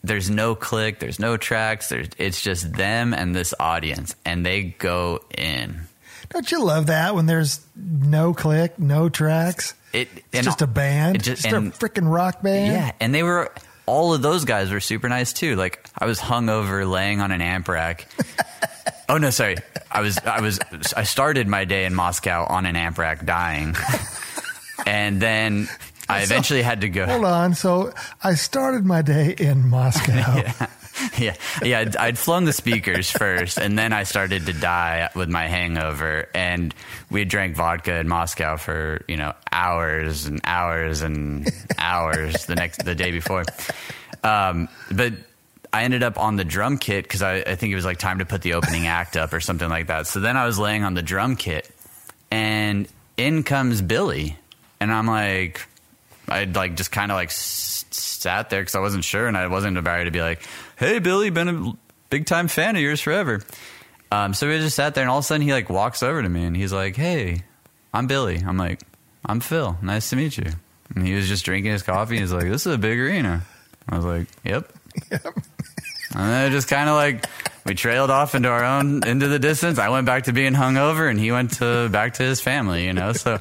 there's no click, there's no tracks, there's it's just them and this audience and they go in. Don't you love that when there's no click, no tracks? It It's just a band, it just- just, and- a freaking rock band. Yeah, and they were all of those guys were super nice too. Like I was hung over laying on an amp rack. oh no, sorry. I was I was I started my day in Moscow on an amp rack dying. and then I eventually had to go Hold on. So I started my day in Moscow. yeah, yeah. I'd, I'd flown the speakers first, and then I started to die with my hangover. And we drank vodka in Moscow for you know hours and hours and hours the next the day before. Um, but I ended up on the drum kit because I, I think it was like time to put the opening act up or something like that. So then I was laying on the drum kit, and in comes Billie, and I'm like. I'd like just kind of like s- sat there because I wasn't sure and I wasn't about to be like, "Hey, Billie, been a big time fan of yours forever." Um, so we just sat there and all of a sudden he like walks over to me and he's like, "Hey, I'm Billie." I'm like, "I'm Phil. Nice to meet you." And he was just drinking his coffee. and He's like, "This is a big arena." I was like, "Yep." Yep. And then it just kind of like we trailed off into our own into the distance. I went back to being hungover and he went to back to his family. You know, so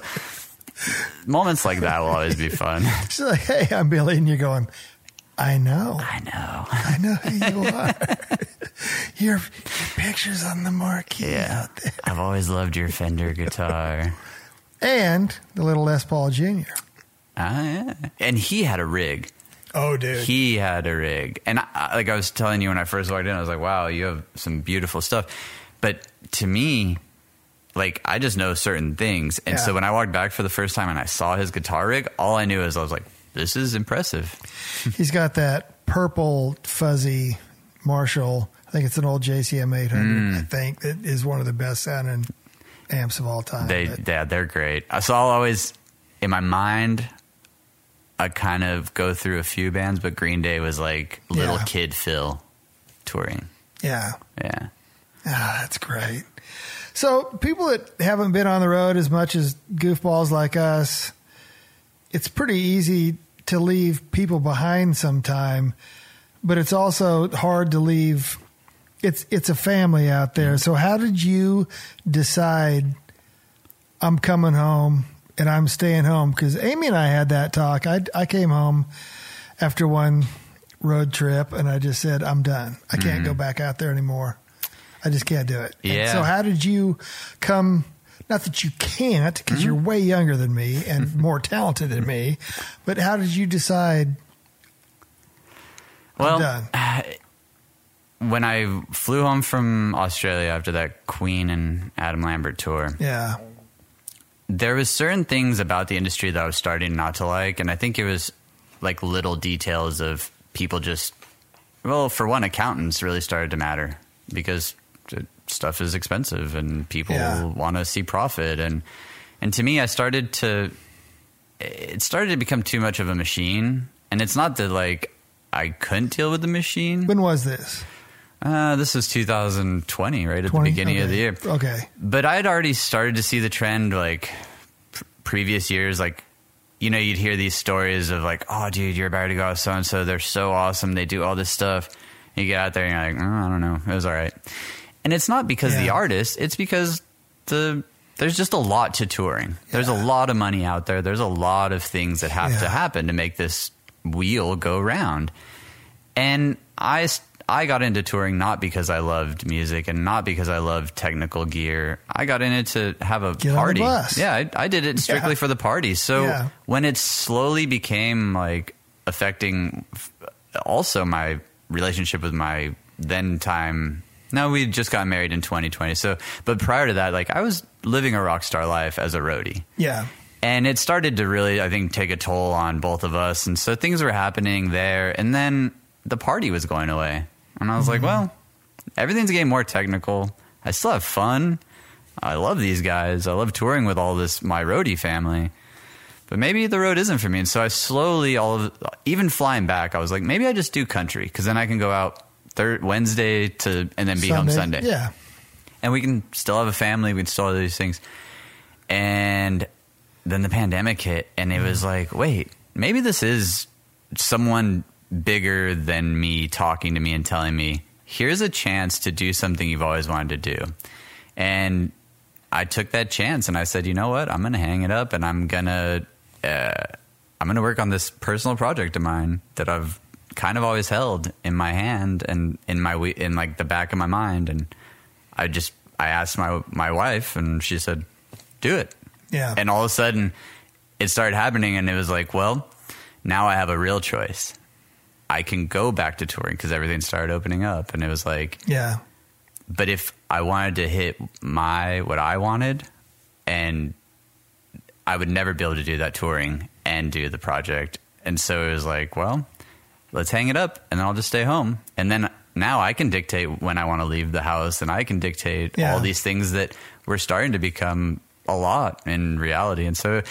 moments like that will always be fun. She's like, "Hey, I'm Billie," and you're going, "I know, I know. I know who you are. your, your pictures on the marquee Yeah. out there, I've always loved your Fender guitar. and the little Les Paul Jr." Ah, yeah. And he had a rig. Oh, dude, He had a rig. And I, like I was telling you when I first walked in, I was like, wow, you have some beautiful stuff. But to me, like I just know certain things. And so when I walked back for the first time and I saw his guitar rig, all I knew is I was like, this is impressive. He's got that purple fuzzy Marshall. I think it's an old JCM 800. Mm. I think that is one of the best sounding amps of all time. They, But- yeah, they're great. So I'll always, in my mind, I kind of go through a few bands, but Green Day was like little Yeah. kid Phil touring. yeah. Yeah. Ah, that's great. So, people that haven't been on the road as much as goofballs like us, it's pretty easy to leave people behind sometime, but it's also hard to leave. It's it's a family out there. So, how did you decide? I'm coming home and I'm staying home because Amy and I had that talk. I I came home after one road trip and I just said I'm done. I can't go mm-hmm. back out there anymore. I just can't do it. And Yeah. so how did you come? Not that you can't, because you're mm-hmm. way younger than me and more talented than me. But how did you decide? Well, done. when I flew home from Australia after that Queen and Adam Lambert tour, Yeah, there was certain things about the industry that I was starting not to like, and I think it was like little details of people just well, for one, accountants really started to matter because the stuff is expensive and people Yeah. want to see profit and and to me, I started to it started to become too much of a machine, and it's not that like I couldn't deal with the machine. when was this? Uh, this was 2020, right at 20? the beginning of the year. Okay, But I had already started to see the trend like pr- previous years. Like, you know, you'd hear these stories of like, oh, dude, you're about to go with so and so. They're so awesome. They do all this stuff. You get out there and you're like, oh, I don't know. It was all right. And it's not because the artist, it's because the. There's just a lot to touring. There's a lot of money out there. There's a lot of things that have to happen to make this wheel go round. And I I got into touring not because I loved music and not because I loved technical gear. I got in it to have a Get party. Yeah, I, I did it strictly Yeah. for the party. So Yeah. when it slowly became like affecting also my relationship with my then time. No, we just got married in 2020. So, but prior to that, like I was living a rock star life as a roadie. Yeah, and it started to really i think take a toll on both of us and so things were happening there and then the party was going away. And i was like mm-hmm. well everything's getting more technical. I still have fun. I love these guys. I love touring with all this my roadie family. But maybe the road isn't for me. And so i slowly all of even flying back i was like maybe i just do country because then i can go out third wednesday to and then be home sunday Yeah, and we can still have a family. We can still do these things. And then the pandemic hit, and it was like, wait, maybe this is someone bigger than me talking to me and telling me, here's a chance to do something you've always wanted to do. And I took that chance, and I said, you know what? I'm going to hang it up, and I'm going to. Uh, I'm going to work on this personal project of mine that I've kind of always held in my hand and in my we- in like the back of my mind. And I just I asked my my wife and she said do it. Yeah, and all of a sudden it started happening and it was like well now I have a real choice. I can go back to touring because everything started opening up and it was like yeah, but if I wanted to hit my what I wanted and I would never be able to do that touring and do the project. And so it was like, well, let's hang it up and then I'll just stay home. And then now I can dictate when I want to leave the house and I can dictate Yeah. all these things that were starting to become a lot in reality. And so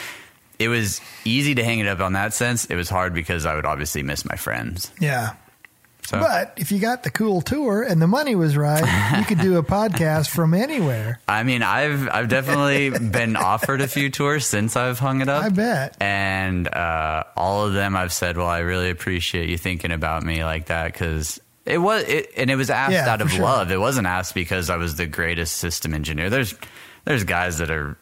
it was easy to hang it up on that sense. It was hard because I would obviously miss my friends. yeah. So But if you got the cool tour and the money was right, you could do a podcast from anywhere. I mean, I've I've definitely been offered a few tours since I've hung it up. I bet. and uh, all of them I've said, "Well, I really appreciate you thinking about me like that," because it was, it, and it was asked Yeah, out of sure. love. It wasn't asked because I was the greatest system engineer. There's there's guys that are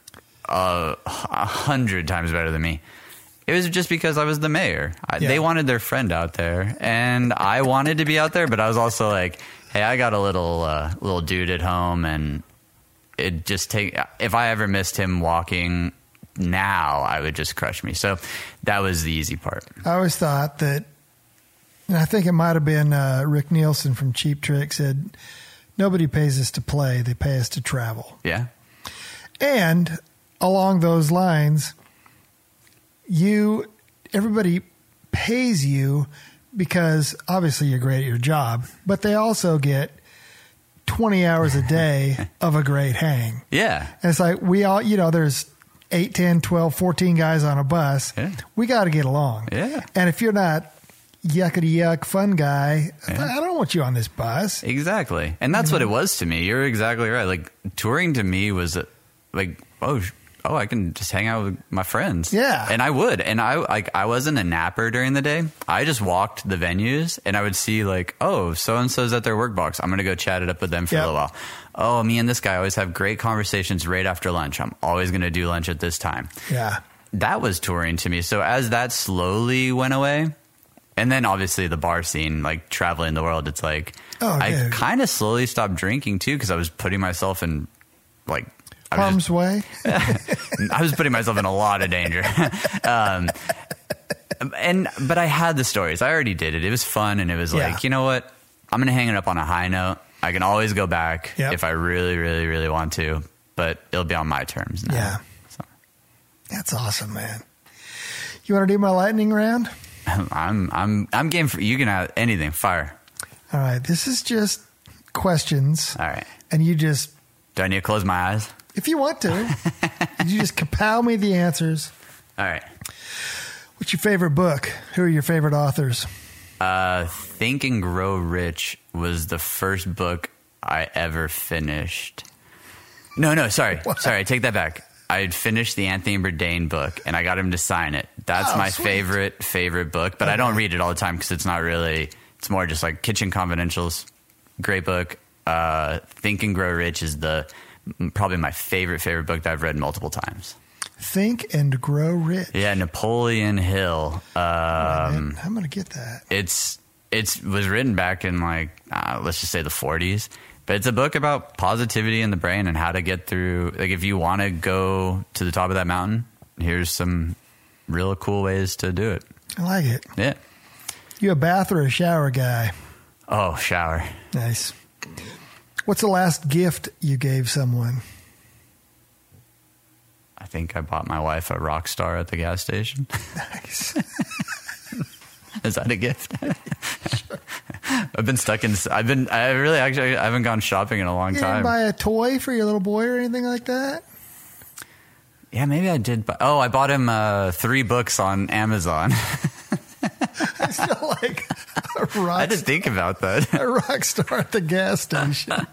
uh, a hundred times better than me. It was just because I was the mayor. I, Yeah. They wanted their friend out there, and I wanted to be out there, but I was also like, "Hey, I got a little uh, little dude at home, and it just take if I ever missed him walking." Now I would just crush me. So that was the easy part. I always thought that, and I think it might have been uh, Rick Nielsen from Cheap Trick said, "Nobody pays us to play; they pay us to travel." Yeah. And along those lines, you everybody pays you because obviously you're great at your job, but they also get 20 hours a day of a great hang. Yeah. And it's like we all, you know, there's 8, 10, 12, 14 guys on a bus. Yeah. We got to get along. Yeah. And if you're not yuckity yuck fun guy, I don't want you on this bus. Exactly. And that's what mm-hmm. it was to me. You're exactly right. Like touring to me was like, oh, oh, I can just hang out with my friends. Yeah. And I would. And I like I wasn't a napper during the day. I just walked the venues and I would see like, oh, so and so's at their work box. I'm gonna go chat it up with them for Yep. a little while. Oh, me and this guy always have great conversations right after lunch. I'm always gonna do lunch at this time Yeah. that was touring to me. So as that slowly went away, and then obviously the bar scene, like traveling the world, it's like Oh, I kind of slowly stopped drinking too because I was putting myself in like I was, Harm's way. I was putting myself in a lot of danger. um, and but I had the stories. I already did it. It was fun, and it was Yeah. like you know what? I'm gonna hang it up on a high note. I can always go back Yep. if I really, really, really want to, but it'll be on my terms now. Yeah. So. That's awesome, man. You want to do my lightning round? I'm I'm I'm game for you can have anything. Fire. All right. This is just questions, All right. and you just, Do I need to close my eyes? If you want to, you just kapow me the answers. All right. What's your favorite book? Who are your favorite authors? Uh, Think and Grow Rich was the first book I ever finished. No, no, sorry, sorry. I take that back. I had finished the Anthony Bourdain book, and I got him to sign it. That's Oh, my sweet. favorite favorite book, but I don't read it all the time because it's not really. It's more just like Kitchen Confidentials. Great book. Uh, Think and Grow Rich is the probably my favorite favorite book that I've read multiple times. Think and Grow Rich. Yeah, Napoleon Hill. Uh, Man, I'm to get that. it's it's was written back in like uh, let's just say the 40s but it's a book about positivity in the brain and how to get through like if you want to go to the top of that mountain here's some real cool ways to do it I like it. yeah You a bath or a shower guy? oh shower Nice. What's the last gift you gave someone? i think i bought my wife a rock star at the gas station Nice. is that a gift i've been stuck in i've been i really actually i haven't gone shopping in a long You time buy a toy for your little boy or anything like that? yeah maybe i did buy, oh i bought him uh, three books on amazon I still like i didn't think about that a rock star at the gas station.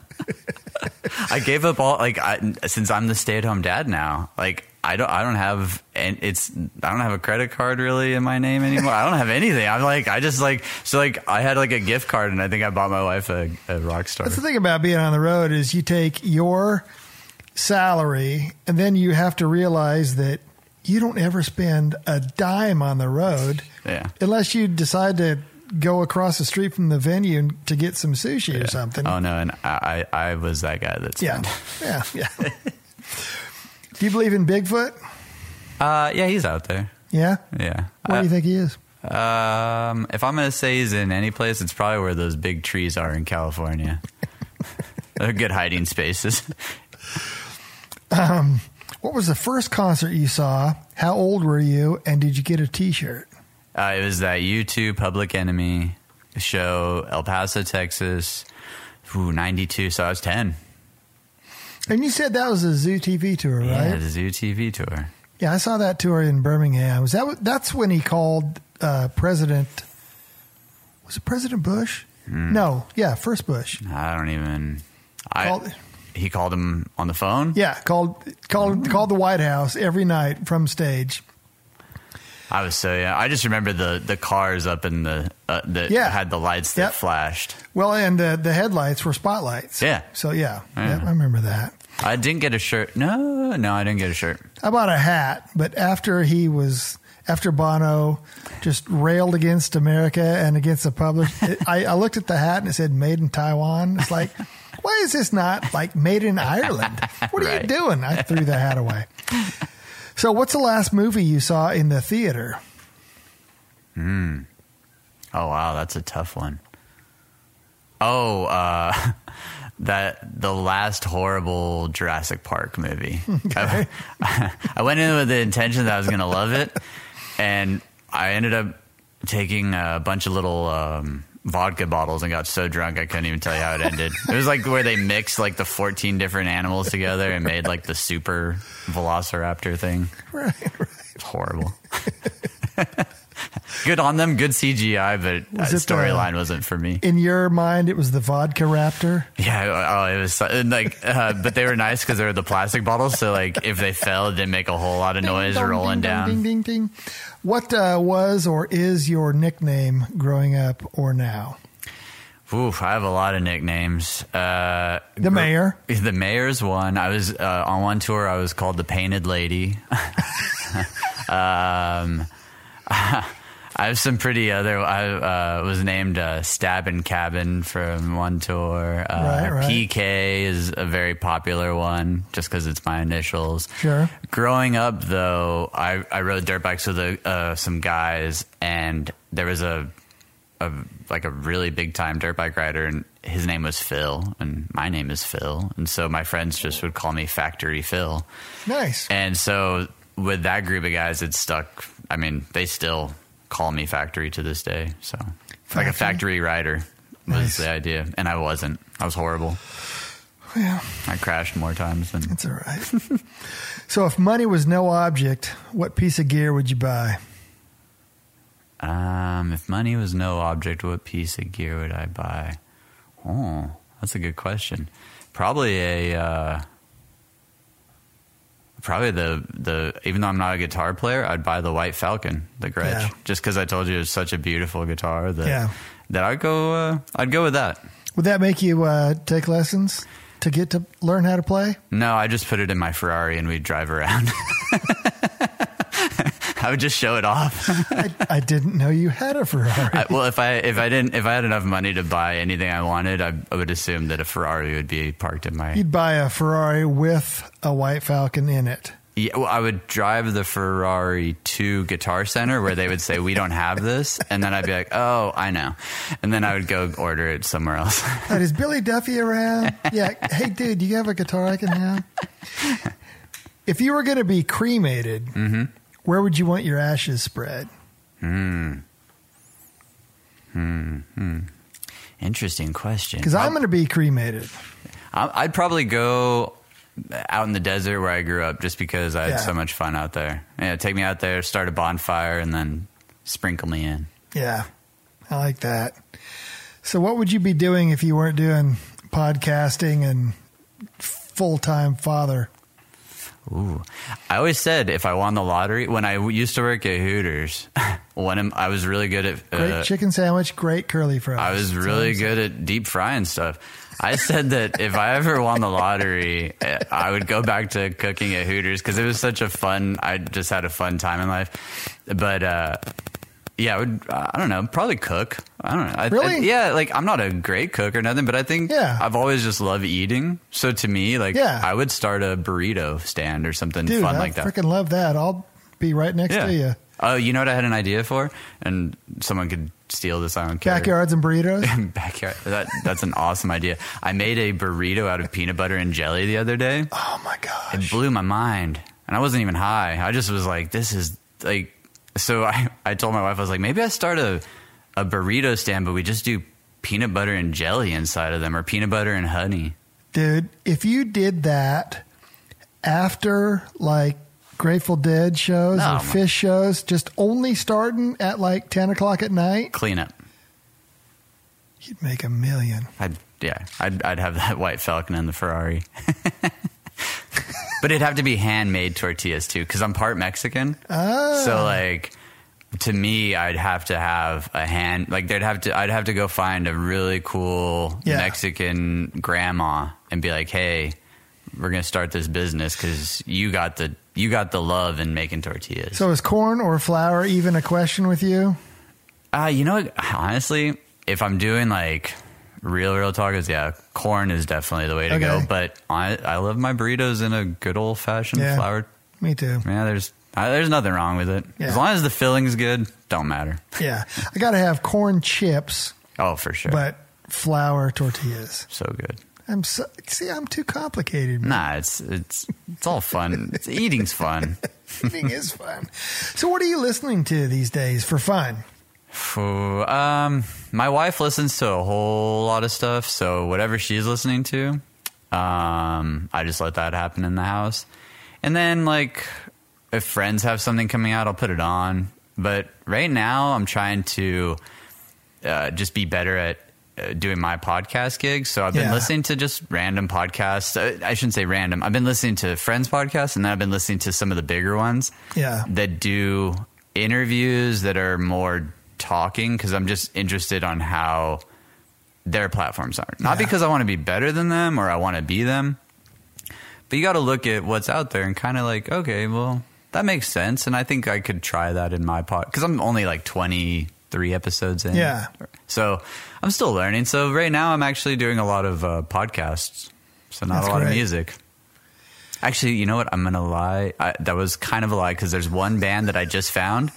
I gave up all like I, since I'm the stay-at-home dad now. Like I don't I don't have and it's I don't have a credit card really in my name anymore. I don't have anything. I'm like I just like so like I had like a gift card and I think I bought my wife a, a rock star. That's the thing about being on the road is you take your salary and then you have to realize that you don't ever spend a dime on the road Yeah. unless you decide to go across the street from the venue to get some sushi or something. Oh no, and I I was that guy that's yeah, yeah, yeah. do you believe in Bigfoot? Uh yeah, he's out there. Yeah. Yeah. Where do you think he is? Uh, um if I'm gonna say he's in any place, it's probably where those big trees are in California. They're good hiding spaces. um, What was the first concert you saw? How old were you? And did you get a T-shirt? Uh, it was that U2 Public Enemy show, El Paso, Texas. Ooh, 92. So I was 10. And you said that was a Zoo TV tour, right? Yeah, the Zoo TV tour. Yeah, I saw that tour in Birmingham. Was that that's when he called uh, President? Was it President Bush? Hmm. No, yeah, first Bush. I don't even. I, Called- he called him on the phone. Yeah, called called called the White House every night from stage. I was so yeah. I just remember the the cars up in the uh, that Yeah. had the lights that Yep. flashed. Well, and uh, the headlights were spotlights. Yeah. So yeah, Yeah. I remember that. I didn't get a shirt. No, no, I didn't get a shirt. I bought a hat, but after he was after Bono just railed against America and against the public, it, I, I looked at the hat and it said "Made in Taiwan." It's like, why is this not like made in Ireland? What are you doing? I threw the hat away. So, what's the last movie you saw in the theater? Hmm. Oh wow, that's a tough one. Oh, uh, that the last horrible Jurassic Park movie. I, I went in with the intention that I was going to love it, and I ended up taking a bunch of little um, vodka bottles and got so drunk I couldn't even tell you how it ended. it was like where they mixed like the 14 different animals together and made like the super velociraptor thing. Right, right. It's horrible. good on them, good CGI, but Was that the- storyline wasn't for me. In your mind, it was the vodka raptor. Yeah, oh, it was and, like, uh, but they were nice because they were the plastic bottles. So like, if they fell, it didn't make a whole lot of noise Ding, dong, rolling ding, down. Ding, ding, ding. What uh, was or is your nickname growing up or now? Oof, I have a lot of nicknames. Uh, The mayor. The mayor's one. I was uh, on one tour. I was called the Painted Lady. um, I have some pretty other. I uh, was named uh, Stabbin' Cabin from one tour. Uh, Right, right. PK is a very popular one, just because it's my initials. Sure. Growing up, though, I, I rode dirt bikes with a, uh, some guys, and there was a, a like a really big time dirt bike rider, and his name was Phil, and my name is Phil, and so my friends just would call me Factory Phil. Nice. And so with that group of guys, it stuck. I mean, they still call me Factory to this day. So like a factory rider was Nice. the idea, and I wasn't. I was horrible. Yeah, I crashed more times than it's all right. so, if money was no object, what piece of gear would you buy? Um, if money was no object, what piece of gear would I buy? Oh, that's a good question. Probably a, uh, probably the the. Even though I'm not a guitar player, I'd buy the White Falcon, the Gretsch, Yeah. just because I told you it's such a beautiful guitar that Yeah. that I'd go. Uh, I'd go with that. Would that make you uh, take lessons to get to learn how to play? No, I just put it in my Ferrari and we'd drive around. I would just show it off. I, I didn't know you had a Ferrari. I, well, if I if I didn't if I had enough money to buy anything I wanted, I, I would assume that a Ferrari would be parked in my. You'd buy a Ferrari with a White Falcon in it. Yeah, well, I would drive the Ferrari to Guitar Center where they would say we don't have this, and then I'd be like, oh, I know, and then I would go order it somewhere else. Like, is Billy Duffy around? Yeah. Hey, dude, do you have a guitar I can have? If you were going to be cremated, Mm-hmm. Where would you want your ashes spread? Hmm. Hmm. hmm. Interesting question. Because I'm going to be cremated. I'd probably go out in the desert where I grew up, just because I had Yeah. so much fun out there. Yeah, take me out there, start a bonfire, and then sprinkle me in. Yeah, I like that. So, what would you be doing if you weren't doing podcasting and full time father? Ooh, I always said if I won the lottery when I used to work at Hooters, one of, I was really good at. Great Uh, chicken sandwich, great curly fries. I was really good at deep frying stuff. I said that if I ever won the lottery, eh, I would go back to cooking at Hooters because it was such a fun. I just had a fun time in life. But uh, yeah, I would. I don't know. Probably cook. I don't know. I, Really? I- yeah, like I'm not a great cook or nothing, but I think Yeah. I've always just loved eating. So to me, like Yeah. I would start a burrito stand or something Dude, fun I like that. I freaking love that. I'll be right next to you. Oh, you know what I had an idea for, and someone could steal this. I don't care. Backyards and burritos. Backyard. That that's an awesome idea. I made a burrito out of peanut butter and jelly the other day. oh my gosh! It blew my mind, and I wasn't even high. I just was like, "This is like." So I I told my wife I was like, maybe I start a a burrito stand, but we just do peanut butter and jelly inside of them, or peanut butter and honey. Dude, if you did that after like Grateful Dead shows or oh, my- Phish shows, just only starting at like 10 o'clock at night, Clean up. you'd make a million. I'd yeah, I'd I'd have that white Falcon and the Ferrari. but it'd have to be handmade tortillas too, because I'm part Mexican. Ah. So like to me, I'd have to have a hand like there'd have to I'd have to go find a really cool Yeah. Mexican grandma and be like, hey, we're gonna start this business because you got the you got the love in making tortillas. So is corn or flour even a question with you? Uh, you know, what? honestly, if I'm doing like real, real tacos, yeah, corn is definitely the way to Okay. go. But I, I love my burritos in a good old fashioned Yeah. flour. Me too. Yeah, there's, uh, there's nothing wrong with it. Yeah. As long as the filling's good, don't matter. Yeah. I got to have corn chips, Oh, for sure. but flour tortillas. so good. I'm so, see, I'm too complicated. man. Nah, it's it's it's all fun. It's, eating's fun. Eating is fun. So, what are you listening to these days for fun? Phew, um, my wife listens to a whole lot of stuff, so whatever she's listening to, um, I just let that happen in the house. And then, like, if friends have something coming out, I'll put it on. But right now, I'm trying to uh, just be better at uh, doing my podcast gigs. So I've been Yeah. listening to just random podcasts. Uh, I shouldn't say random. I've been listening to friends' podcasts, and then I've been listening to some of the bigger ones Yeah. that do interviews that are more talking because I'm just interested on how their platforms are. Not Yeah. because I want to be better than them or I want to be them, but you got to look at what's out there and kind of like, okay, well, that makes sense. And I think I could try that in my pod because I'm only like 23 episodes in. Yeah. So I'm still learning. So right now I'm actually doing a lot of uh, podcasts. So not That's a lot great. of music. Actually, you know what? I'm gonna lie. I, that was kind of a lie because there's one band that I just found,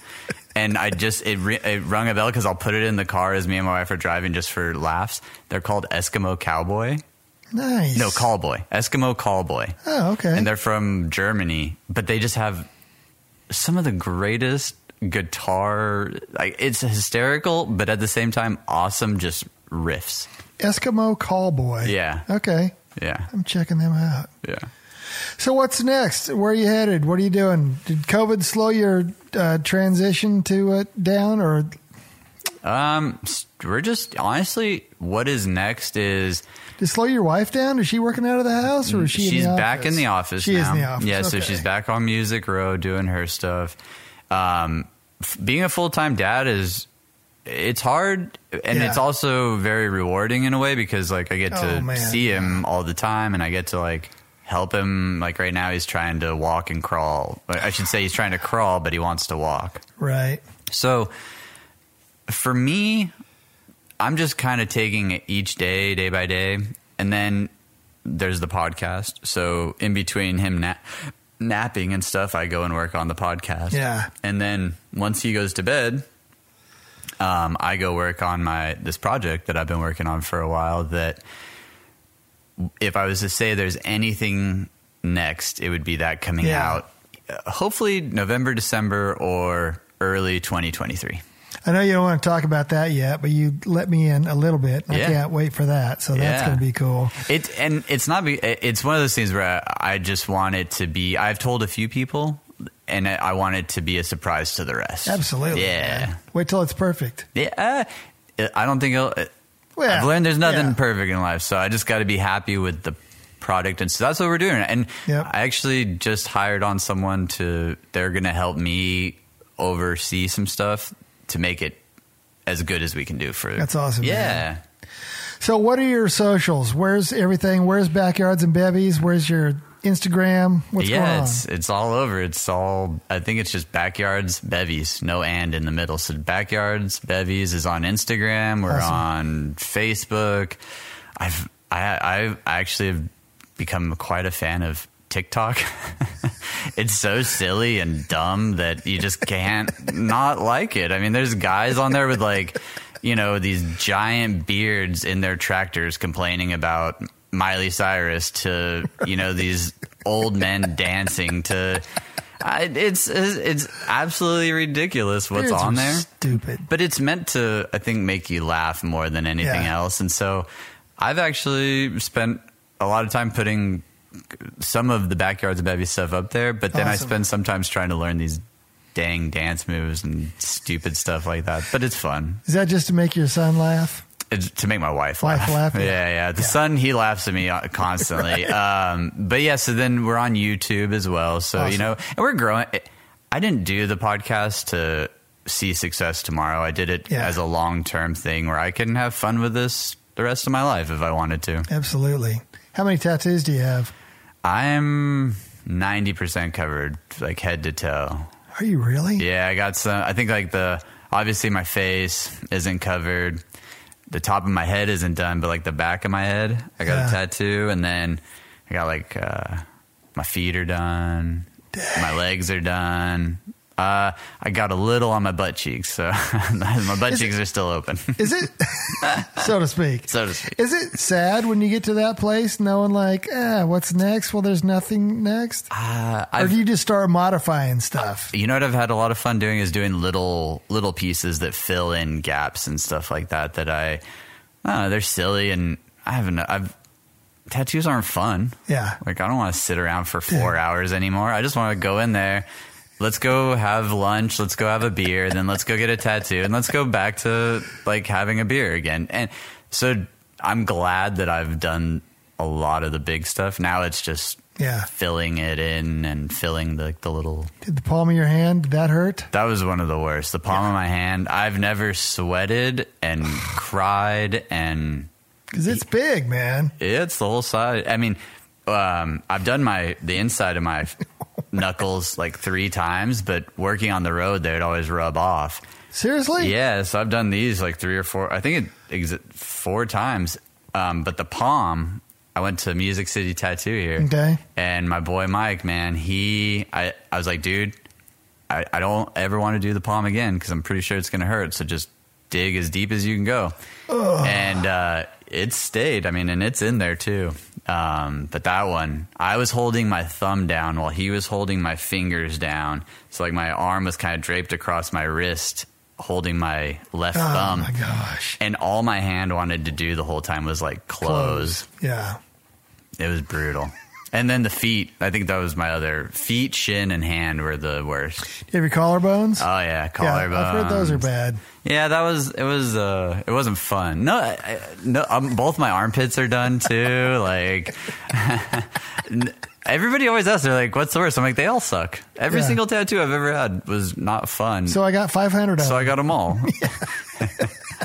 and I just it, re, it rung a bell because I'll put it in the car as me and my wife are driving just for laughs. They're called Eskimo Cowboy. Nice. No, Callboy. Eskimo Callboy, Oh, okay. and they're from Germany, but they just have some of the greatest guitar. Like it's hysterical, but at the same time, awesome. Just riffs. Eskimo Callboy. Yeah. Okay. Yeah, I'm checking them out. yeah. So, what's next? Where are you headed? What are you doing? Did COVID slow your uh, transition to it down, or Um, we're just honestly, what is next is to slow your wife down? Is she working out of the house, or is she? in she's the back in the office. She now. is in the office. Yeah, so she's back on Music Row doing her stuff. Um, f- being a full time dad is it's hard, and Yeah. it's also very rewarding in a way because like I get Oh, to man. see him all the time, and I get to like help him. Like right now, he's trying to walk and crawl. I should say he's trying to crawl, but he wants to walk. Right. So for me, I'm just kind of taking it each day, day by day. And then there's the podcast. So in between him na- napping and stuff, I go and work on the podcast. Yeah. And then once he goes to bed, um, I go work on my this project that I've been working on for a while. That if I was to say there's anything next, it would be that coming Yeah. out. uh, Hopefully November, December, or early 2023. I know you don't want to talk about that yet, but you let me in a little bit. I Yeah. can't wait for that. So that's Yeah. going to be cool. It and it's not. Be, it's one of those things where I, I just want it to be. I've told a few people, and I want it to be a surprise to the rest. Absolutely. Yeah. man. Wait till it's perfect. Yeah. uh, I don't think it'll. Well, I've learned there's nothing yeah. perfect in life, so I just got to be happy with the product, and so that's what we're doing. And Yep. I actually just hired on someone to. They're going to help me oversee some stuff to make it as good as we can do for. That's awesome, Yeah. man. So, what are your socials? Where's everything? Where's Backyards and Bevies? Where's your Instagram? What's yeah, going on? it's it's all over. It's all. I think it's just backyards bevies, no and in the middle. So backyards bevies is on Instagram. We're Awesome. on Facebook. I've I I actually have become quite a fan of TikTok. it's so silly and dumb that you just can't not like it. I mean, there's guys on there with like, you know, these giant beards in their tractors complaining about Miley Cyrus to, you know, these old men dancing to. I, it's it's absolutely ridiculous what's on there Stupid. but it's meant to i think make you laugh more than anything Yeah. else and so i've actually spent a lot of time putting some of the backyards of bevy stuff up there but then i Awesome. spend sometimes trying to learn these dang dance moves and stupid stuff like that but it's fun Is that just to make your son laugh? To make my wife Wife laugh. laugh, yeah. Yeah, yeah. The son, he laughs at me uh, constantly. um, but yeah, so then we're on YouTube as well. So, Awesome. you know, and we're growing. I didn't do the podcast to see success tomorrow. I did it Yeah. as a long term thing where I can have fun with this the rest of my life if I wanted to. Absolutely. How many tattoos do you have? I'm 90% covered, like head to toe. Are you really? Yeah, I got some. I think like the obviously my face isn't covered. The top of my head isn't done, but like the back of my head, I got Yeah. a tattoo, and then I got like uh, my feet are done, my legs are done, Uh, I got a little on my butt cheeks, so my butt Is cheeks it- are still open, Is it, so to speak? so to speak. Is it sad when you get to that place knowing like, eh, what's next? Well, there's nothing next. Uh, or I've, do you just start modifying stuff? you know what I've had a lot of fun doing is doing little little pieces that fill in gaps and stuff like that. That I, I know, they're silly and I haven't. I've tattoos aren't fun. Yeah. Like I don't want to sit around for four hours anymore. I just want to go in there. Let's go have lunch. Let's go have a beer. Then let's go get a tattoo, and let's go back to like having a beer again. And so I'm glad that I've done a lot of the big stuff. Now it's just Yeah. filling it in and filling the the little. Did the palm of your hand, did that hurt? That was one of the worst. The palm of my hand. I've never sweated and cried and Because it's big, man. It's the whole side. I mean, um, I've done my the inside of my knuckles like three times, but working on the road, they'd always rub off. Seriously? Yeah, so I've done these like three or four. I think it four times. Um, but the palm, I went to Music City Tattoo here. Okay. And my boy Mike, man, he, I, I was like, dude, I, I don't ever want to do the palm again because I'm pretty sure it's going to hurt. So just dig as deep as you can go. And uh, it stayed. I mean, and it's in there too. Um, but that one, I was holding my thumb down while he was holding my fingers down. So like my arm was kind of draped across my wrist, holding my left Oh thumb. Oh my gosh. And all my hand wanted to do the whole time was like close. Yeah. It was brutal. And then the feet. I think that was my other feet, shin, and hand were the worst. Do You have your collarbones? Oh yeah, yeah. I've heard those are bad. Yeah, that was it. Was uh, it wasn't fun? No, I, no. Um, both my armpits are done too. like everybody always asks, they're like, "What's the worst?" I'm like, they all suck. Every Yeah. single tattoo I've ever had was not fun. So I got 500 of So I got them all.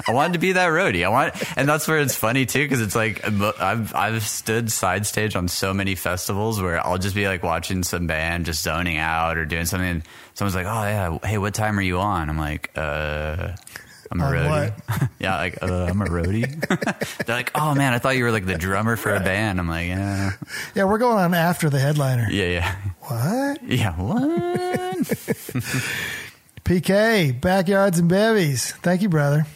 I wanted to be that roadie. I want, and that's where it's funny too, because it's like I've I've stood side stage on so many festivals where I'll just be like watching some band, just zoning out or doing something. And someone's like, "Oh yeah, hey, what time are you on?" I'm like, "Uh." I'm a On roadie. yeah, like uh, I'm a roadie. They're like, "Oh man, I thought you were like the drummer for a band." I'm like, "Yeah, yeah, we're going on after the headliner. yeah, yeah, What? yeah." What? PK, backyards and bevies. Thank you, brother.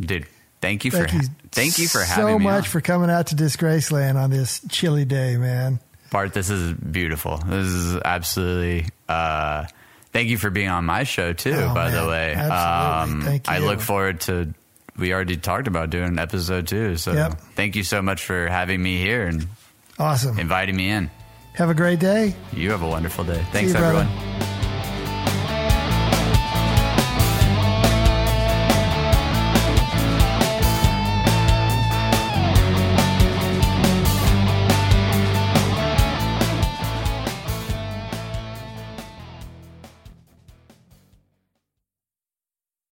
Dude, thank you for Thank you. thank you for so having me. So much on. for coming out to Disgraceland on this chilly day, man. Bart, this is beautiful. This is absolutely. Uh, thank you for being on my show too. Oh, by the way, Absolutely. Um, thank I look forward to. We already talked about doing an episode too. So Yep. thank you so much for having me here and Awesome. inviting me in. Have a great day. You have a wonderful day. Thanks, you, brother. everyone.